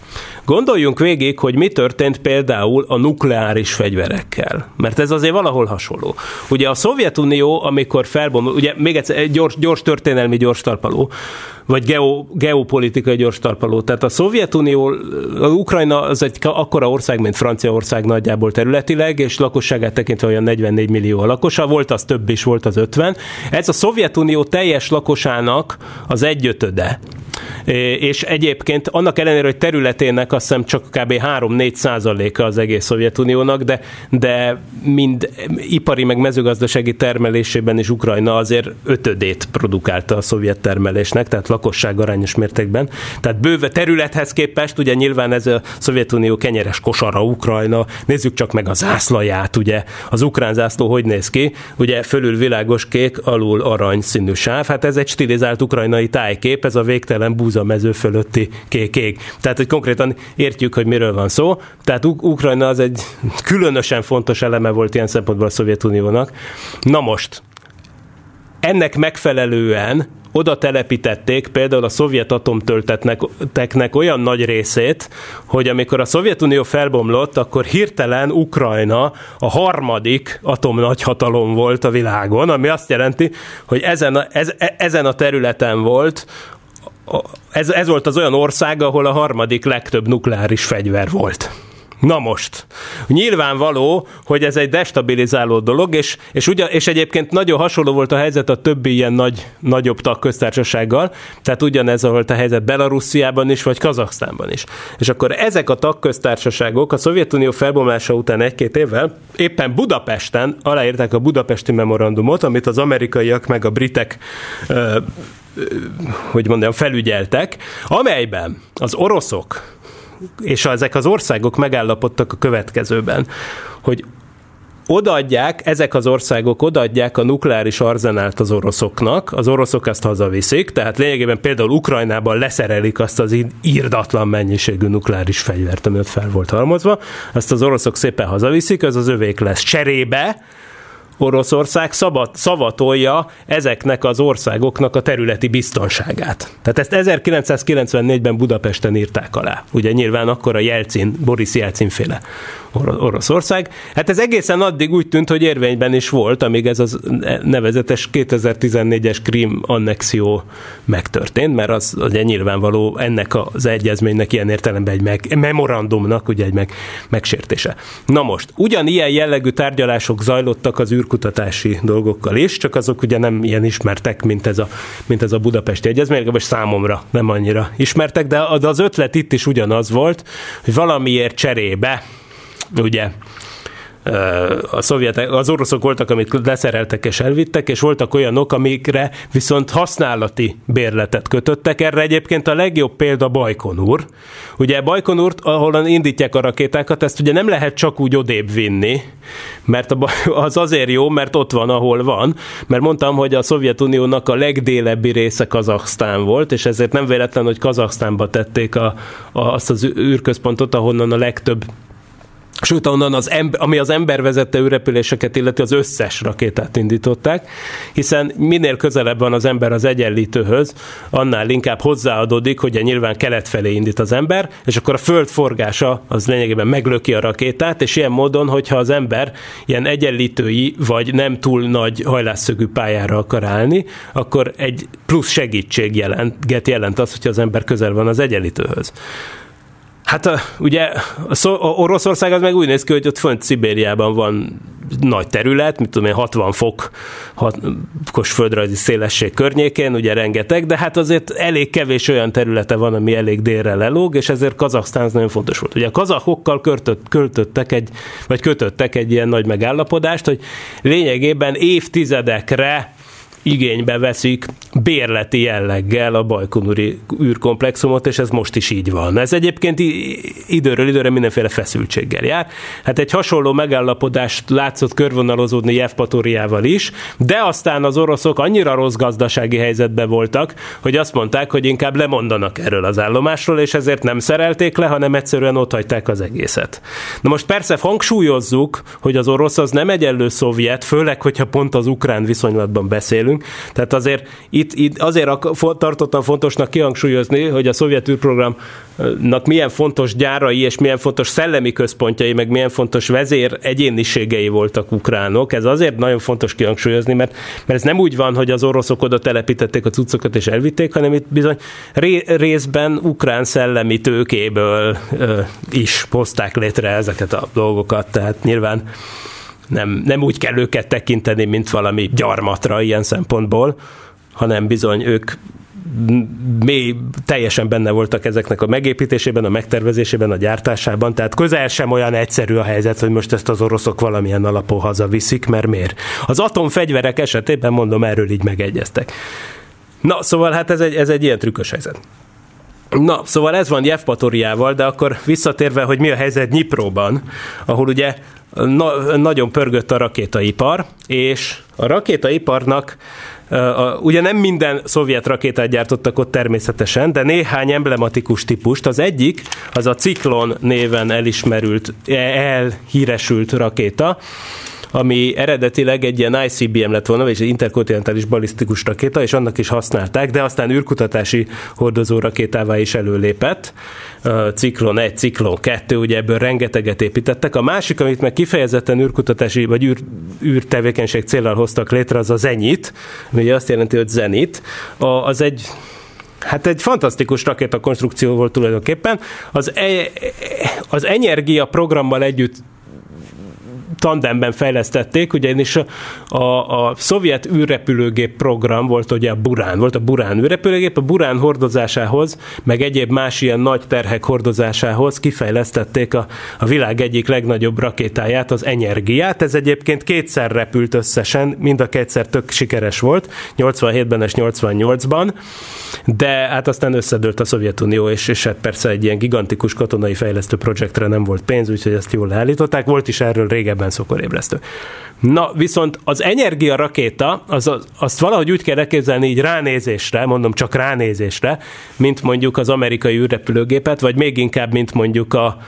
Gondoljunk végig, hogy mi történt például a nukleáris fegyverekkel, mert ez azért valahol hasonló. Ugye a Szovjetunió, amikor felbomlott, ugye még egyszer egy gyors, gyors történelmi gyors talpaló, vagy geo, geopolitikai gyors talpaló. Tehát a Szovjetunió, a Ukrajna az egy akkora ország, mint Franciaország nagyjából területileg, és lakosságát tekintve olyan 44 millió a lakosa, volt az több is, volt az 50. Ez a Szovjetunió teljes lakosának az egyötöde. És egyébként annak ellenére, hogy területének azt hiszem csak kb. 3-4 százaléka az egész Szovjetuniónak, de, de mind ipari meg mezőgazdasági termelésében is Ukrajna azért ötödét produkálta a szovjet termelésnek, tehát lakosság arányos mértékben. Tehát bőve területhez képest, ugye nyilván ez a Szovjetunió kenyeres kosara Ukrajna, nézzük csak meg a zászlaját, ugye az ukrán zászló hogy néz ki, ugye fölül világos kék, alul arany színű sáv, hát ez egy stilizált ukrajnai tájkép, ez a végtelen búzamező fölötti kék-ég. Tehát, hogy konkrétan értjük, hogy miről van szó. Tehát Uk- Ukrajna az egy különösen fontos eleme volt ilyen szempontból a Szovjetuniónak. Na most, ennek megfelelően oda telepítették például a szovjet atomtöltetnek olyan nagy részét, hogy amikor a Szovjetunió felbomlott, akkor hirtelen Ukrajna a harmadik atomnagyhatalom volt a világon, ami azt jelenti, hogy ezen a, ez, ezen a területen volt ez, ez volt az olyan ország, ahol a harmadik legtöbb nukleáris fegyver volt. Na most, nyilvánvaló, hogy ez egy destabilizáló dolog, és, és, ugyan, és egyébként nagyon hasonló volt a helyzet a többi ilyen nagy, nagyobb tagköztársasággal, tehát ugyanez volt a helyzet Belarussziában is, vagy Kazaksztánban is. És akkor ezek a tagköztársaságok a Szovjetunió felbomlása után egy-két évvel éppen Budapesten aláírták a budapesti memorandumot, amit az amerikaiak meg a britek ö, hogy mondjam, felügyeltek, amelyben az oroszok és ezek az országok megállapodtak a következőben, hogy odaadják, ezek az országok odaadják a nukleáris arzenált az oroszoknak, az oroszok ezt hazaviszik, tehát lényegében például Ukrajnában leszerelik azt az írdatlan mennyiségű nukleáris fegyvert, ami ott fel volt halmozva, azt az oroszok szépen hazaviszik, ez az övék lesz cserébe, Oroszország szabad, szavatolja ezeknek az országoknak a területi biztonságát. Tehát ezt 1994-ben Budapesten írták alá. Ugye nyilván akkor a Jelcin, Boris Jelcin féle Oroszország. Hát ez egészen addig úgy tűnt, hogy érvényben is volt, amíg ez az nevezetes 2014-es Krim annexió megtörtént, mert az ugye nyilvánvaló ennek az egyezménynek ilyen értelemben egy meg, memorandumnak ugye egy meg, megsértése. Na most, ugyanilyen jellegű tárgyalások zajlottak az űrkutatási dolgokkal is, csak azok ugye nem ilyen ismertek, mint ez a, mint ez a budapesti egyezmény, legalábbis számomra nem annyira ismertek, de az ötlet itt is ugyanaz volt, hogy valamiért cserébe ugye a szovjetek, az oroszok voltak, amit leszereltek és elvittek, és voltak olyanok, amikre viszont használati bérletet kötöttek. Erre egyébként a legjobb példa Bajkonur. Ugye Bajkonurt, ahol indítják a rakétákat, ezt ugye nem lehet csak úgy odébb vinni, mert az azért jó, mert ott van, ahol van, mert mondtam, hogy a Szovjetuniónak a legdélebbi része Kazaksztán volt, és ezért nem véletlen, hogy Kazaksztánba tették a, a, azt az űrközpontot, ahonnan a legtöbb Sőt, onnan az ember, ami az ember vezette űrrepüléseket illeti, az összes rakétát indították, hiszen minél közelebb van az ember az egyenlítőhöz, annál inkább hozzáadódik, hogy nyilván kelet felé indít az ember, és akkor a föld forgása az lényegében meglöki a rakétát, és ilyen módon, hogyha az ember ilyen egyenlítői vagy nem túl nagy hajlásszögű pályára akar állni, akkor egy plusz segítség jelent, jelent az, hogyha az ember közel van az egyenlítőhöz. Hát a, ugye a, szó, a Oroszország az meg úgy néz ki, hogy ott fönt Szibériában van nagy terület, mit tudom én, 60 fok, fokos földrajzi szélesség környékén, ugye rengeteg, de hát azért elég kevés olyan területe van, ami elég délre lelóg, és ezért Kazaksztán az nagyon fontos volt. Ugye a kazakokkal költött, költöttek egy, vagy kötöttek egy ilyen nagy megállapodást, hogy lényegében évtizedekre igénybe veszik bérleti jelleggel a Bajkonuri űrkomplexumot, és ez most is így van. Ez egyébként időről időre mindenféle feszültséggel jár. Hát egy hasonló megállapodást látszott körvonalozódni Jevpatoriával is, de aztán az oroszok annyira rossz gazdasági helyzetben voltak, hogy azt mondták, hogy inkább lemondanak erről az állomásról, és ezért nem szerelték le, hanem egyszerűen ott hagyták az egészet. Na most persze hangsúlyozzuk, hogy az orosz az nem egyenlő szovjet, főleg, hogyha pont az ukrán viszonylatban beszélünk, beszélünk. Tehát azért itt, itt azért tartottam fontosnak kihangsúlyozni, hogy a szovjet űrprogramnak milyen fontos gyárai és milyen fontos szellemi központjai, meg milyen fontos vezér egyéniségei voltak ukránok. Ez azért nagyon fontos kihangsúlyozni, mert, mert ez nem úgy van, hogy az oroszok oda telepítették a cuccokat és elvitték, hanem itt bizony ré, részben ukrán szellemi tőkéből ö, is hozták létre ezeket a dolgokat. Tehát nyilván nem, nem úgy kell őket tekinteni, mint valami gyarmatra ilyen szempontból, hanem bizony ők mély, teljesen benne voltak ezeknek a megépítésében, a megtervezésében, a gyártásában, tehát közel sem olyan egyszerű a helyzet, hogy most ezt az oroszok valamilyen alapon hazaviszik, mert miért? Az atomfegyverek esetében, mondom, erről így megegyeztek. Na, szóval hát ez egy, ez egy ilyen trükkös helyzet. Na, szóval ez van Jevpatoriával, de akkor visszatérve, hogy mi a helyzet Nyipróban, ahol ugye na, nagyon pörgött a rakétaipar, és a rakétaiparnak ugye nem minden szovjet rakétát gyártottak ott természetesen, de néhány emblematikus típust. Az egyik, az a Ciklon néven elismerült, elhíresült rakéta, ami eredetileg egy ilyen ICBM lett volna, vagy egy interkontinentális balisztikus rakéta, és annak is használták, de aztán űrkutatási hordozó rakétává is előlépett. Ciklon 1, Ciklon 2, ugye ebből rengeteget építettek. A másik, amit meg kifejezetten űrkutatási vagy űr, űrtevékenység célral hoztak létre, az a Zenit, ami azt jelenti, hogy Zenit. A, az egy Hát egy fantasztikus rakéta konstrukció volt tulajdonképpen. Az, e, az Energia programmal együtt tandemben fejlesztették, ugyanis a, a, szovjet űrrepülőgép program volt ugye a Burán, volt a Burán űrrepülőgép, a Burán hordozásához, meg egyéb más ilyen nagy terhek hordozásához kifejlesztették a, a világ egyik legnagyobb rakétáját, az Energiát. Ez egyébként kétszer repült összesen, mind a kétszer tök sikeres volt, 87-ben és 88-ban, de hát aztán összedőlt a Szovjetunió, és, és hát persze egy ilyen gigantikus katonai fejlesztő projektre nem volt pénz, úgyhogy ezt jól leállították. Volt is erről régebben szokorébresztő. Na, viszont az energia rakéta, az, az, azt valahogy úgy kell elképzelni így ránézésre, mondom csak ránézésre, mint mondjuk az amerikai űrrepülőgépet, vagy még inkább, mint mondjuk a,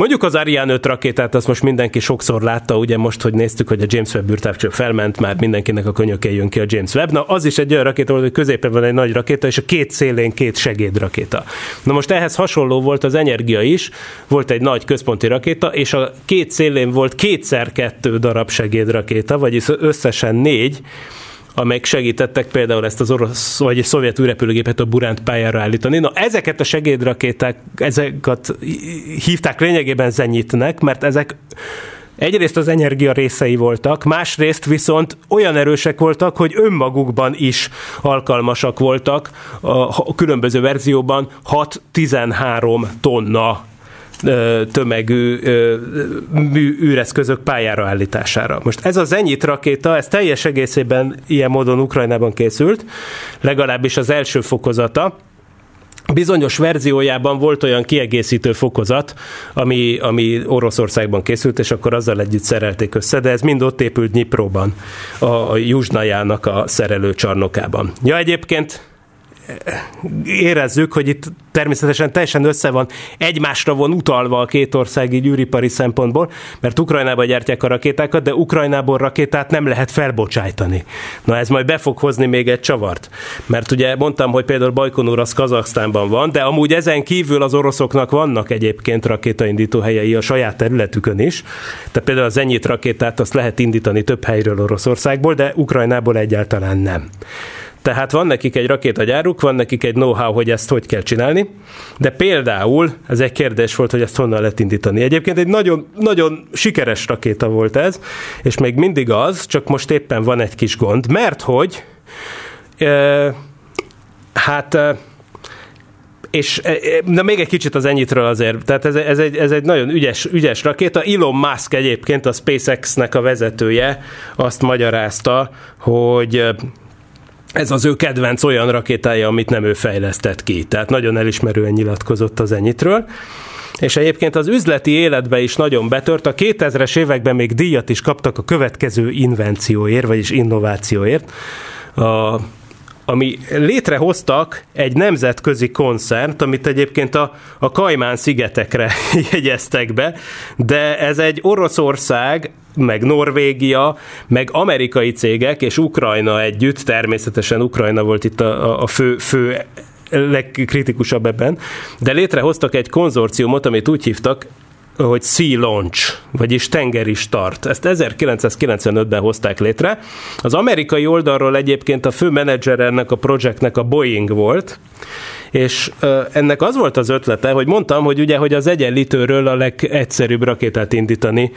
Mondjuk az Ariane 5 rakétát, azt most mindenki sokszor látta, ugye most, hogy néztük, hogy a James Webb űrtávcső felment, már mindenkinek a könyöke jön ki a James Webb. Na, az is egy olyan rakéta volt, hogy középen van egy nagy rakéta, és a két szélén két segédrakéta. Na most ehhez hasonló volt az energia is, volt egy nagy központi rakéta, és a két szélén volt kétszer kettő darab segédrakéta, vagyis összesen négy, amelyek segítettek például ezt az orosz vagy egy szovjet űrrepülőgépet a Buránt pályára állítani. Na ezeket a segédrakéták, ezeket hívták lényegében zenyitnek, mert ezek Egyrészt az energia részei voltak, másrészt viszont olyan erősek voltak, hogy önmagukban is alkalmasak voltak a különböző verzióban 6-13 tonna tömegű űreszközök pályára állítására. Most ez a Zenyit rakéta, ez teljes egészében ilyen módon Ukrajnában készült, legalábbis az első fokozata, Bizonyos verziójában volt olyan kiegészítő fokozat, ami, ami Oroszországban készült, és akkor azzal együtt szerelték össze, de ez mind ott épült Nyipróban, a Juzsnajának a szerelőcsarnokában. Ja, egyébként érezzük, hogy itt természetesen teljesen össze van, egymásra van utalva a két ország így űripari szempontból, mert Ukrajnába gyártják a rakétákat, de Ukrajnából rakétát nem lehet felbocsájtani. Na ez majd be fog hozni még egy csavart. Mert ugye mondtam, hogy például Bajkonur az Kazaksztánban van, de amúgy ezen kívül az oroszoknak vannak egyébként rakétaindító helyei a saját területükön is. Tehát például az Enyit rakétát azt lehet indítani több helyről Oroszországból, de Ukrajnából egyáltalán nem. Tehát van nekik egy rakétagyáruk, van nekik egy know-how, hogy ezt hogy kell csinálni, de például, ez egy kérdés volt, hogy ezt honnan lehet indítani. Egyébként egy nagyon, nagyon sikeres rakéta volt ez, és még mindig az, csak most éppen van egy kis gond, mert hogy e, hát e, és na még egy kicsit az ennyitről azért, tehát ez, ez, egy, ez egy nagyon ügyes, ügyes rakéta. Elon Musk egyébként a SpaceX-nek a vezetője azt magyarázta, hogy ez az ő kedvenc olyan rakétája, amit nem ő fejlesztett ki. Tehát nagyon elismerően nyilatkozott az ennyitről. És egyébként az üzleti életbe is nagyon betört. A 2000-es években még díjat is kaptak a következő invencióért, vagyis innovációért. A ami létrehoztak egy nemzetközi koncernt, amit egyébként a, a Kajmán szigetekre jegyeztek be, de ez egy Oroszország, meg Norvégia, meg amerikai cégek és Ukrajna együtt, természetesen Ukrajna volt itt a, a fő, fő legkritikusabb ebben, de létrehoztak egy konzorciumot, amit úgy hívtak, hogy Sea Launch, vagyis tengeri start. Ezt 1995-ben hozták létre. Az amerikai oldalról egyébként a fő menedzser ennek a projektnek a Boeing volt, és ennek az volt az ötlete, hogy mondtam, hogy ugye, hogy az egyenlítőről a legegyszerűbb rakétát indítani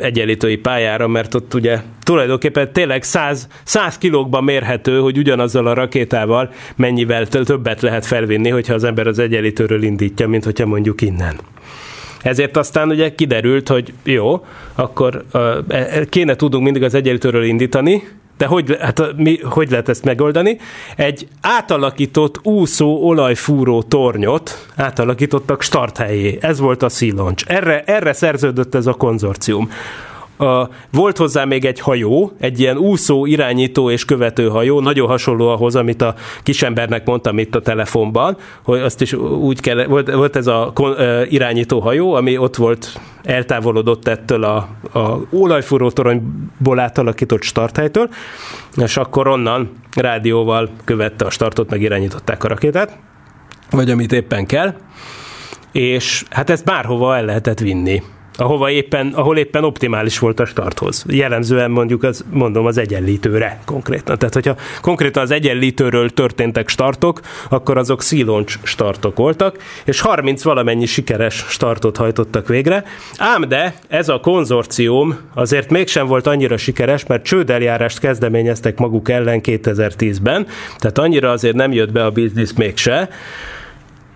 egyenlítői pályára, mert ott ugye tulajdonképpen tényleg 100, 100 kilókban mérhető, hogy ugyanazzal a rakétával mennyivel többet lehet felvinni, hogyha az ember az egyenlítőről indítja, mint hogyha mondjuk innen. Ezért aztán ugye kiderült, hogy jó, akkor uh, kéne tudunk mindig az egyenlítőről indítani, de hogy, hát mi, hogy lehet ezt megoldani? Egy átalakított úszó olajfúró tornyot átalakítottak starthelyé. Ez volt a Launch. Erre, erre szerződött ez a konzorcium. A, volt hozzá még egy hajó, egy ilyen úszó, irányító és követő hajó, nagyon hasonló ahhoz, amit a kisembernek mondtam itt a telefonban, hogy azt is úgy kell, volt, volt ez a kon, irányító hajó, ami ott volt, eltávolodott ettől a, a olajfúró toronyból átalakított starthelytől, és akkor onnan rádióval követte a startot, meg irányították a rakétát, vagy amit éppen kell, és hát ezt bárhova el lehetett vinni ahova éppen, ahol éppen optimális volt a starthoz. Jellemzően mondjuk az, mondom az egyenlítőre konkrétan. Tehát, hogyha konkrétan az egyenlítőről történtek startok, akkor azok szíloncs startok voltak, és 30 valamennyi sikeres startot hajtottak végre. Ám de ez a konzorcium azért mégsem volt annyira sikeres, mert csődeljárást kezdeményeztek maguk ellen 2010-ben, tehát annyira azért nem jött be a biznisz mégse,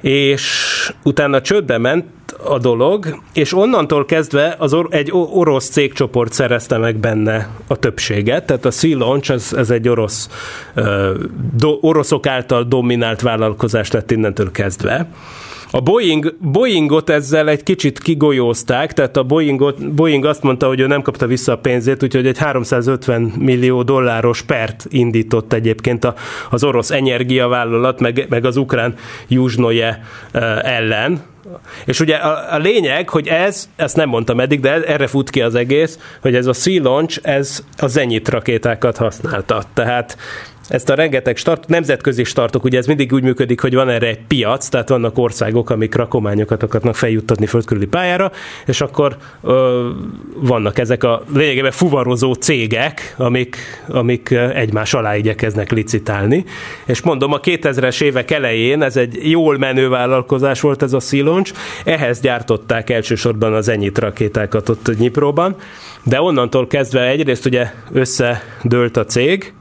és utána csődbe ment a dolog, és onnantól kezdve az or- egy orosz cégcsoport szerezte meg benne a többséget, tehát a Sea Launch, ez, ez egy orosz, do, oroszok által dominált vállalkozás lett innentől kezdve. A Boeing, Boeingot ezzel egy kicsit kigolyózták, tehát a Boeingot, Boeing azt mondta, hogy ő nem kapta vissza a pénzét, úgyhogy egy 350 millió dolláros pert indított egyébként az orosz energiavállalat, meg, meg az ukrán Juzsnoje ellen, és ugye a, a lényeg, hogy ez, ezt nem mondtam eddig, de erre fut ki az egész, hogy ez a Sea Launch, ez a Zenit rakétákat használta. Tehát ezt a rengeteg start, nemzetközi startok, ugye ez mindig úgy működik, hogy van erre egy piac, tehát vannak országok, amik rakományokat akarnak feljuttatni földkörüli pályára, és akkor ö, vannak ezek a lényegében fuvarozó cégek, amik, amik egymás alá igyekeznek licitálni. És mondom, a 2000-es évek elején ez egy jól menő vállalkozás volt ez a Siloncs, ehhez gyártották elsősorban az enyit rakétákat ott Nyipróban, de onnantól kezdve egyrészt ugye összedőlt a cég,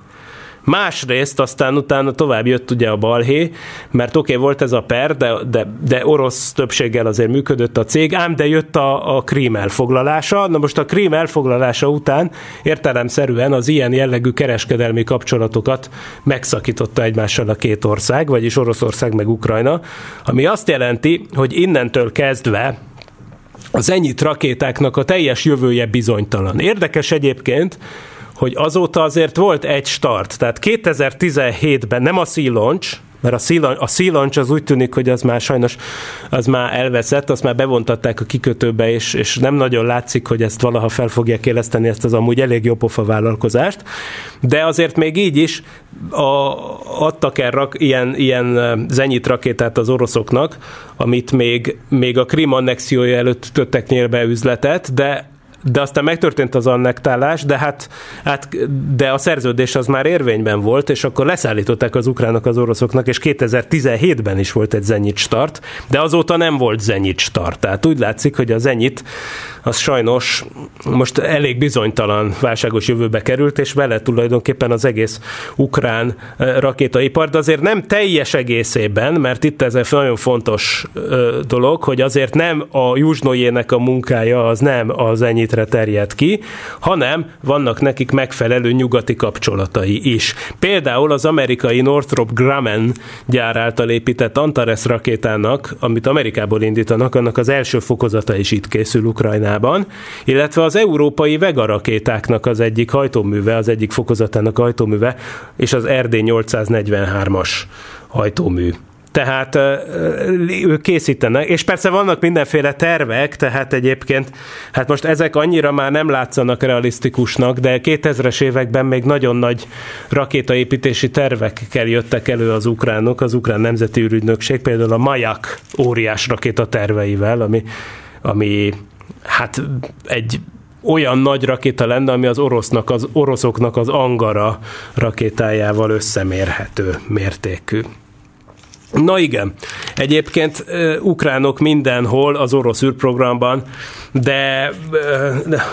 Másrészt aztán utána tovább jött ugye a balhé, mert oké, okay, volt ez a per, de, de, de orosz többséggel azért működött a cég, ám de jött a, a krím elfoglalása. Na most a krím elfoglalása után értelemszerűen az ilyen jellegű kereskedelmi kapcsolatokat megszakította egymással a két ország, vagyis Oroszország meg Ukrajna, ami azt jelenti, hogy innentől kezdve az ennyit rakétáknak a teljes jövője bizonytalan. Érdekes egyébként, hogy azóta azért volt egy start, tehát 2017-ben nem a Launch, mert a Sea, a az úgy tűnik, hogy az már sajnos az már elveszett, azt már bevontatták a kikötőbe, és, és nem nagyon látszik, hogy ezt valaha fel fogják éleszteni, ezt az amúgy elég jó pofa vállalkozást, de azért még így is a, adtak el rak, ilyen, ilyen zenyit rakétát az oroszoknak, amit még, még a Krim annexiója előtt töttek nyílbe üzletet, de de aztán megtörtént az annektálás, de hát, hát de a szerződés az már érvényben volt, és akkor leszállították az ukránok az oroszoknak, és 2017-ben is volt egy zenyit start, de azóta nem volt zenyit start. Tehát úgy látszik, hogy a zenyit az sajnos most elég bizonytalan válságos jövőbe került, és vele tulajdonképpen az egész ukrán rakétaipar, de azért nem teljes egészében, mert itt ez egy nagyon fontos dolog, hogy azért nem a Juzsnojének a munkája az nem az ennyit terjed ki, hanem vannak nekik megfelelő nyugati kapcsolatai is. Például az amerikai Northrop Grumman gyár által épített Antares rakétának, amit Amerikából indítanak, annak az első fokozata is itt készül Ukrajnában Kínában, illetve az európai Vega rakétáknak az egyik hajtóműve, az egyik fokozatának hajtóműve, és az RD 843-as hajtómű. Tehát ők készítenek, és persze vannak mindenféle tervek, tehát egyébként, hát most ezek annyira már nem látszanak realisztikusnak, de 2000-es években még nagyon nagy rakétaépítési tervekkel jöttek elő az ukránok, az ukrán nemzeti ürügynökség, például a Majak óriás rakéta terveivel, ami, ami hát egy olyan nagy rakéta lenne, ami az orosznak, az oroszoknak az Angara rakétájával összemérhető mértékű. Na igen, egyébként ukránok mindenhol az orosz űrprogramban, de, de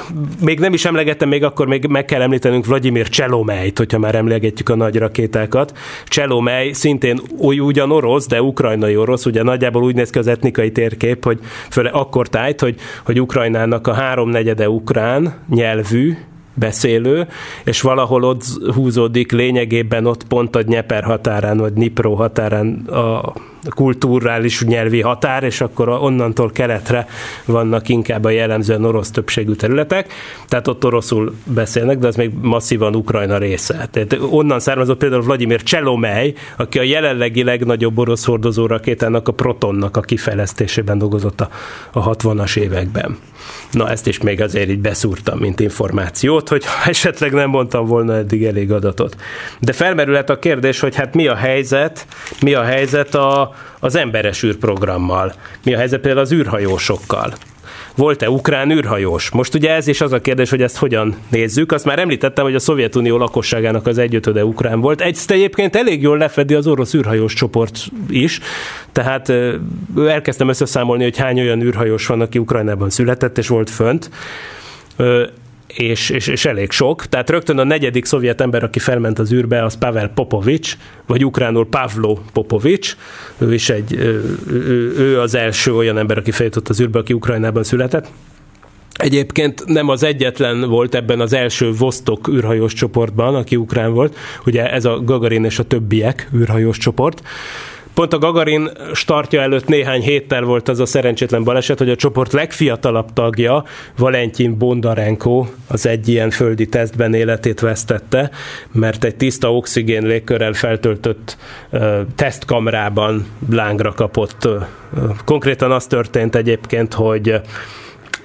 még nem is emlegettem, még akkor még meg kell említenünk Vladimir Cselomejt, hogyha már emlegetjük a nagy rakétákat. Cselomej szintén ugyan orosz, de ukrajnai orosz, ugye nagyjából úgy néz ki az etnikai térkép, hogy főleg akkor tájt, hogy, hogy Ukrajnának a háromnegyede ukrán nyelvű, beszélő, és valahol ott húzódik lényegében ott pont a Nyeper határán, vagy Nipro határán a kulturális nyelvi határ, és akkor onnantól keletre vannak inkább a jellemzően orosz többségű területek, tehát ott oroszul beszélnek, de az még masszívan Ukrajna része. Tehát onnan származott például Vladimir Cselomely, aki a jelenlegi legnagyobb orosz hordozó rakétának, a Protonnak a kifejlesztésében dolgozott a, a 60-as években. Na ezt is még azért így beszúrtam, mint információt, hogy esetleg nem mondtam volna eddig elég adatot. De felmerülhet a kérdés, hogy hát mi a helyzet, mi a helyzet a, az emberes űrprogrammal, mi a helyzet például az űrhajósokkal volt-e ukrán űrhajós? Most ugye ez is az a kérdés, hogy ezt hogyan nézzük. Azt már említettem, hogy a Szovjetunió lakosságának az egyötöde ukrán volt. Ezt egyébként elég jól lefedi az orosz űrhajós csoport is. Tehát elkezdtem összeszámolni, hogy hány olyan űrhajós van, aki Ukrajnában született és volt fönt és, és, és elég sok. Tehát rögtön a negyedik szovjet ember, aki felment az űrbe, az Pavel Popovics, vagy ukránul Pavlo Popovics. Ő is egy, ő, ő az első olyan ember, aki feljutott az űrbe, aki Ukrajnában született. Egyébként nem az egyetlen volt ebben az első Vostok űrhajós csoportban, aki ukrán volt, ugye ez a Gagarin és a többiek űrhajós csoport. Pont a Gagarin startja előtt néhány héttel volt az a szerencsétlen baleset, hogy a csoport legfiatalabb tagja, Valentin Bondarenko, az egy ilyen földi tesztben életét vesztette, mert egy tiszta oxigén légkörrel feltöltött tesztkamrában lángra kapott. Konkrétan az történt egyébként, hogy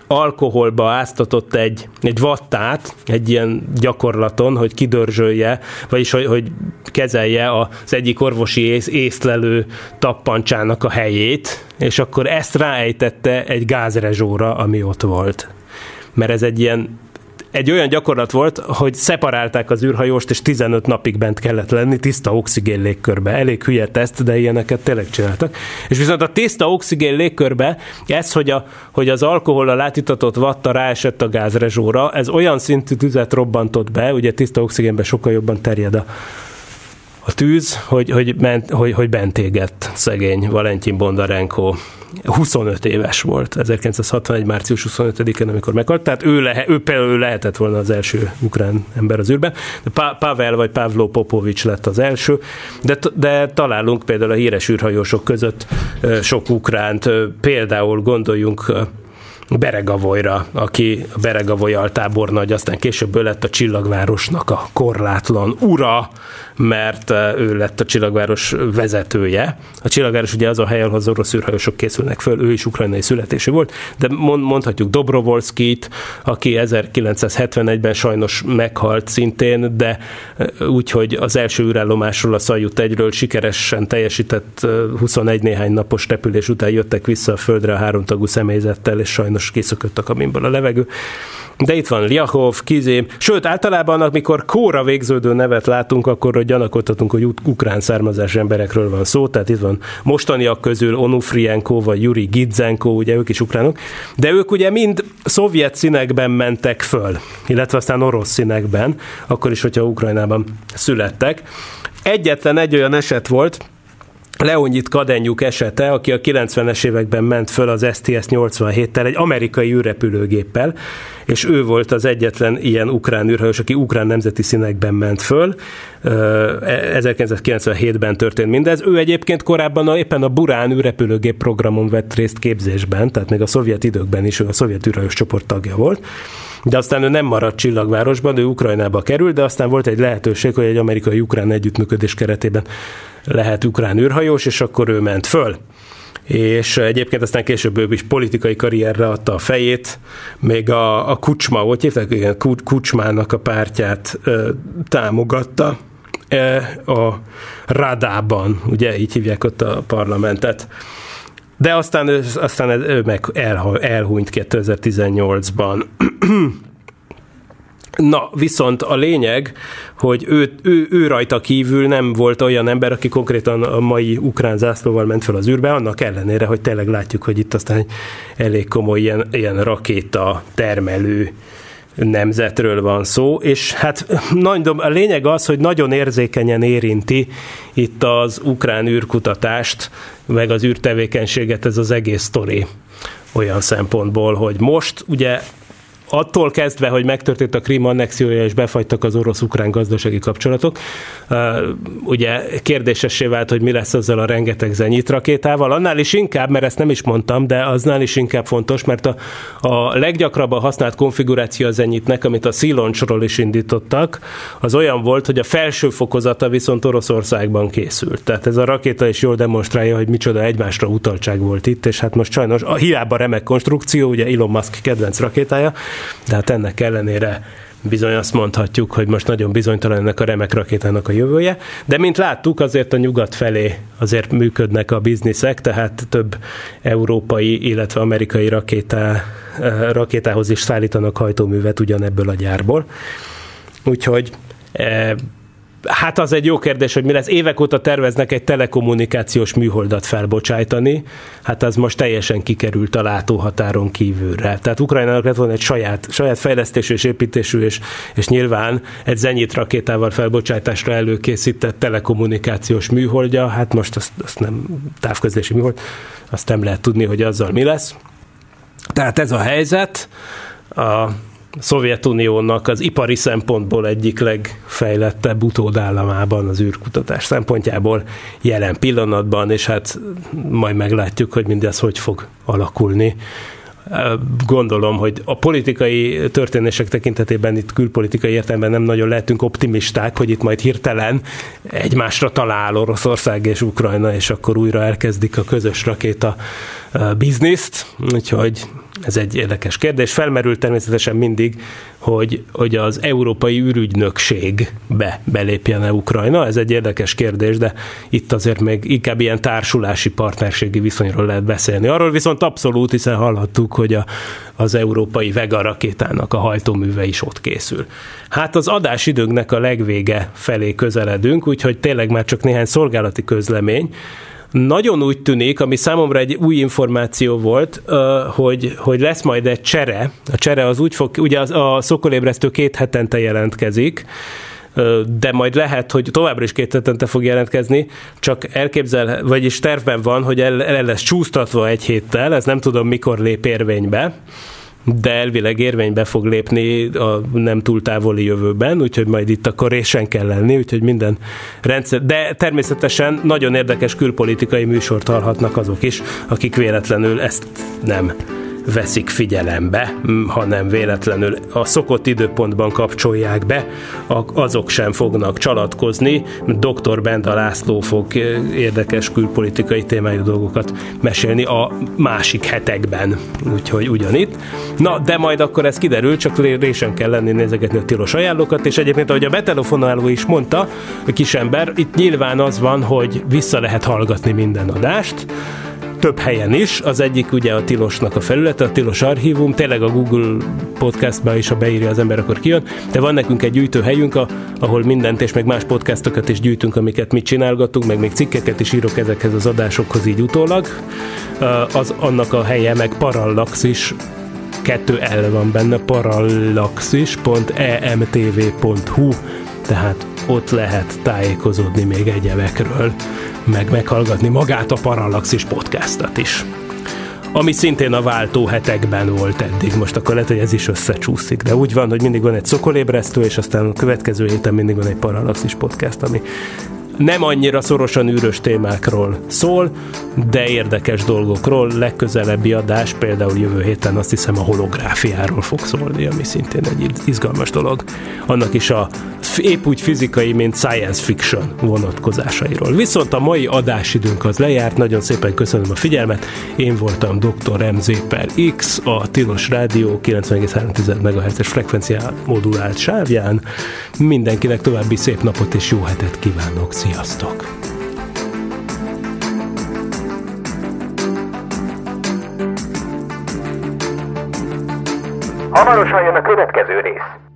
alkoholba áztatott egy, egy vattát, egy ilyen gyakorlaton, hogy kidörzsölje, vagyis hogy, hogy kezelje az egyik orvosi ész, észlelő tappancsának a helyét, és akkor ezt ráejtette egy gázrezsóra, ami ott volt. Mert ez egy ilyen egy olyan gyakorlat volt, hogy szeparálták az űrhajóst, és 15 napig bent kellett lenni tiszta oxigén légkörbe. Elég hülye teszt, de ilyeneket tényleg csináltak. És viszont a tiszta oxigén légkörbe, ez, hogy, a, hogy az alkohollal átitatott vatta ráesett a gázrezsóra, ez olyan szintű tüzet robbantott be, ugye tiszta oxigénben sokkal jobban terjed a, a tűz, hogy, hogy, ment, hogy, hogy bent égett szegény Valentin Bondarenko 25 éves volt, 1961. március 25-én, amikor meghalt, tehát ő, lehe, ő például lehetett volna az első ukrán ember az űrben, de pa- Pavel vagy Pavlo Popovics lett az első, de, de találunk például a híres űrhajósok között sok ukránt, például gondoljunk Beregavolyra, aki Beregavoly altábornagy, aztán később ő lett a Csillagvárosnak a korlátlan ura, mert ő lett a Csillagváros vezetője. A Csillagváros ugye az a hely, ahol az orosz űrhajósok készülnek föl, ő is ukrajnai születésű volt, de mondhatjuk Dobrovolskit, aki 1971-ben sajnos meghalt szintén, de úgy, hogy az első űrállomásról a Szajut egyről sikeresen teljesített 21 néhány napos repülés után jöttek vissza a földre a háromtagú személyzettel, és sajnos kiszökött a kabinból a levegő de itt van Liachov, Kizé, sőt általában, amikor kóra végződő nevet látunk, akkor gyanakodhatunk, hogy ukrán származás emberekről van szó, tehát itt van mostaniak közül Onufrienko vagy Yuri Gidzenko, ugye ők is ukránok, de ők ugye mind szovjet színekben mentek föl, illetve aztán orosz színekben, akkor is, hogyha Ukrajnában születtek. Egyetlen egy olyan eset volt, Leonyit Kadenyuk esete, aki a 90-es években ment föl az STS-87-tel, egy amerikai űrrepülőgéppel, és ő volt az egyetlen ilyen ukrán űrhajós, aki ukrán nemzeti színekben ment föl. 1997-ben e, történt mindez. Ő egyébként korábban a, éppen a Burán űrrepülőgép programon vett részt képzésben, tehát még a szovjet időkben is ő a szovjet űrhajós csoport tagja volt de aztán ő nem maradt Csillagvárosban, ő Ukrajnába került, de aztán volt egy lehetőség, hogy egy amerikai-ukrán együttműködés keretében lehet ukrán űrhajós, és akkor ő ment föl. És egyébként aztán később ő is politikai karrierre adta a fejét, még a, a Kucsma, hogy hívták, igen, Kucsmának a pártját ö, támogatta e, a Radában, ugye így hívják ott a parlamentet. De aztán, aztán ő meg el, elhunyt 2018-ban. Na, viszont a lényeg, hogy ő, ő, ő rajta kívül nem volt olyan ember, aki konkrétan a mai ukrán zászlóval ment fel az űrbe, annak ellenére, hogy tényleg látjuk, hogy itt aztán egy elég komoly ilyen, ilyen rakéta termelő nemzetről van szó, és hát nagy, a lényeg az, hogy nagyon érzékenyen érinti itt az ukrán űrkutatást, meg az űrtevékenységet ez az egész sztori olyan szempontból, hogy most ugye attól kezdve, hogy megtörtént a Krím annexiója és befagytak az orosz-ukrán gazdasági kapcsolatok, ugye kérdésessé vált, hogy mi lesz azzal a rengeteg zenyit rakétával. Annál is inkább, mert ezt nem is mondtam, de aznál is inkább fontos, mert a, a leggyakrabban használt konfiguráció az zenyitnek, amit a Sziloncsról is indítottak, az olyan volt, hogy a felső fokozata viszont Oroszországban készült. Tehát ez a rakéta is jól demonstrálja, hogy micsoda egymásra utaltság volt itt, és hát most sajnos a hiába remek konstrukció, ugye Elon Musk kedvenc rakétája, de hát ennek ellenére bizony azt mondhatjuk, hogy most nagyon bizonytalan ennek a remek rakétának a jövője, de mint láttuk, azért a nyugat felé azért működnek a bizniszek, tehát több európai, illetve amerikai rakétá, rakétához is szállítanak hajtóművet ugyanebből a gyárból. Úgyhogy eh, Hát az egy jó kérdés, hogy mi lesz. Évek óta terveznek egy telekommunikációs műholdat felbocsájtani, hát az most teljesen kikerült a látóhatáron kívülre. Tehát Ukrajnának lett volna egy saját, saját fejlesztésű és építésű, és, és nyilván egy zenyit rakétával felbocsátásra előkészített telekommunikációs műholdja, hát most azt, azt nem távközlési műhold, azt nem lehet tudni, hogy azzal mi lesz. Tehát ez a helyzet. A, Szovjetuniónak az ipari szempontból egyik legfejlettebb utódállamában az űrkutatás szempontjából jelen pillanatban, és hát majd meglátjuk, hogy mindez hogy fog alakulni. Gondolom, hogy a politikai történések tekintetében itt külpolitikai értelemben nem nagyon lehetünk optimisták, hogy itt majd hirtelen egymásra talál Oroszország és Ukrajna, és akkor újra elkezdik a közös rakéta bizniszt, úgyhogy ez egy érdekes kérdés. Felmerült természetesen mindig, hogy, hogy az Európai űrügynökségbe belépjen-e Ukrajna. Ez egy érdekes kérdés, de itt azért még inkább ilyen társulási partnerségi viszonyról lehet beszélni. Arról viszont abszolút, hiszen hallhattuk, hogy a, az európai Vega rakétának a hajtóműve is ott készül. Hát az adásidőnknek a legvége felé közeledünk, úgyhogy tényleg már csak néhány szolgálati közlemény. Nagyon úgy tűnik, ami számomra egy új információ volt, hogy, hogy lesz majd egy csere. A csere az úgy fog, ugye a szokolébresztő két hetente jelentkezik, de majd lehet, hogy továbbra is két hetente fog jelentkezni, csak elképzel, vagyis tervben van, hogy el, el lesz csúsztatva egy héttel, ez nem tudom mikor lép érvénybe, de elvileg érvénybe fog lépni a nem túl távoli jövőben, úgyhogy majd itt akkor résen kell lenni, úgyhogy minden rendszer. De természetesen nagyon érdekes külpolitikai műsort hallhatnak azok is, akik véletlenül ezt nem veszik figyelembe, hanem véletlenül a szokott időpontban kapcsolják be, azok sem fognak csalatkozni. Dr. Benda László fog érdekes külpolitikai témájú dolgokat mesélni a másik hetekben, úgyhogy ugyanitt. Na, de majd akkor ez kiderül, csak résen kell lenni nézegetni a tilos ajánlókat, és egyébként, ahogy a betelefonáló is mondta, a kisember, itt nyilván az van, hogy vissza lehet hallgatni minden adást, több helyen is. Az egyik ugye a Tilosnak a felülete, a Tilos Archívum, tényleg a Google podcastba is, ha beírja az ember, akkor kijön, de van nekünk egy gyűjtőhelyünk, ahol mindent és meg más podcastokat is gyűjtünk, amiket mi csinálgatunk, meg még cikkeket is írok ezekhez az adásokhoz így utólag. Az annak a helye meg Parallaxis kettő L van benne, parallaxis.emtv.hu tehát ott lehet tájékozódni még egyebekről meg meghallgatni magát a Parallaxis podcastot is ami szintén a váltó hetekben volt eddig. Most akkor lehet, hogy ez is összecsúszik, de úgy van, hogy mindig van egy szokolébresztő, és aztán a következő héten mindig van egy Parallaxis podcast, ami nem annyira szorosan űrös témákról szól, de érdekes dolgokról. Legközelebbi adás például jövő héten azt hiszem a holográfiáról fog szólni, ami szintén egy izgalmas dolog. Annak is a épp úgy fizikai, mint science fiction vonatkozásairól. Viszont a mai adásidőnk az lejárt, nagyon szépen köszönöm a figyelmet. Én voltam Dr. MZ per X, a Tilos Rádió 90,3 MHz-es frekvenciá modulált sávján. Mindenkinek további szép napot és jó hetet kívánok! Sziasztok! Hamarosan jön a következő rész.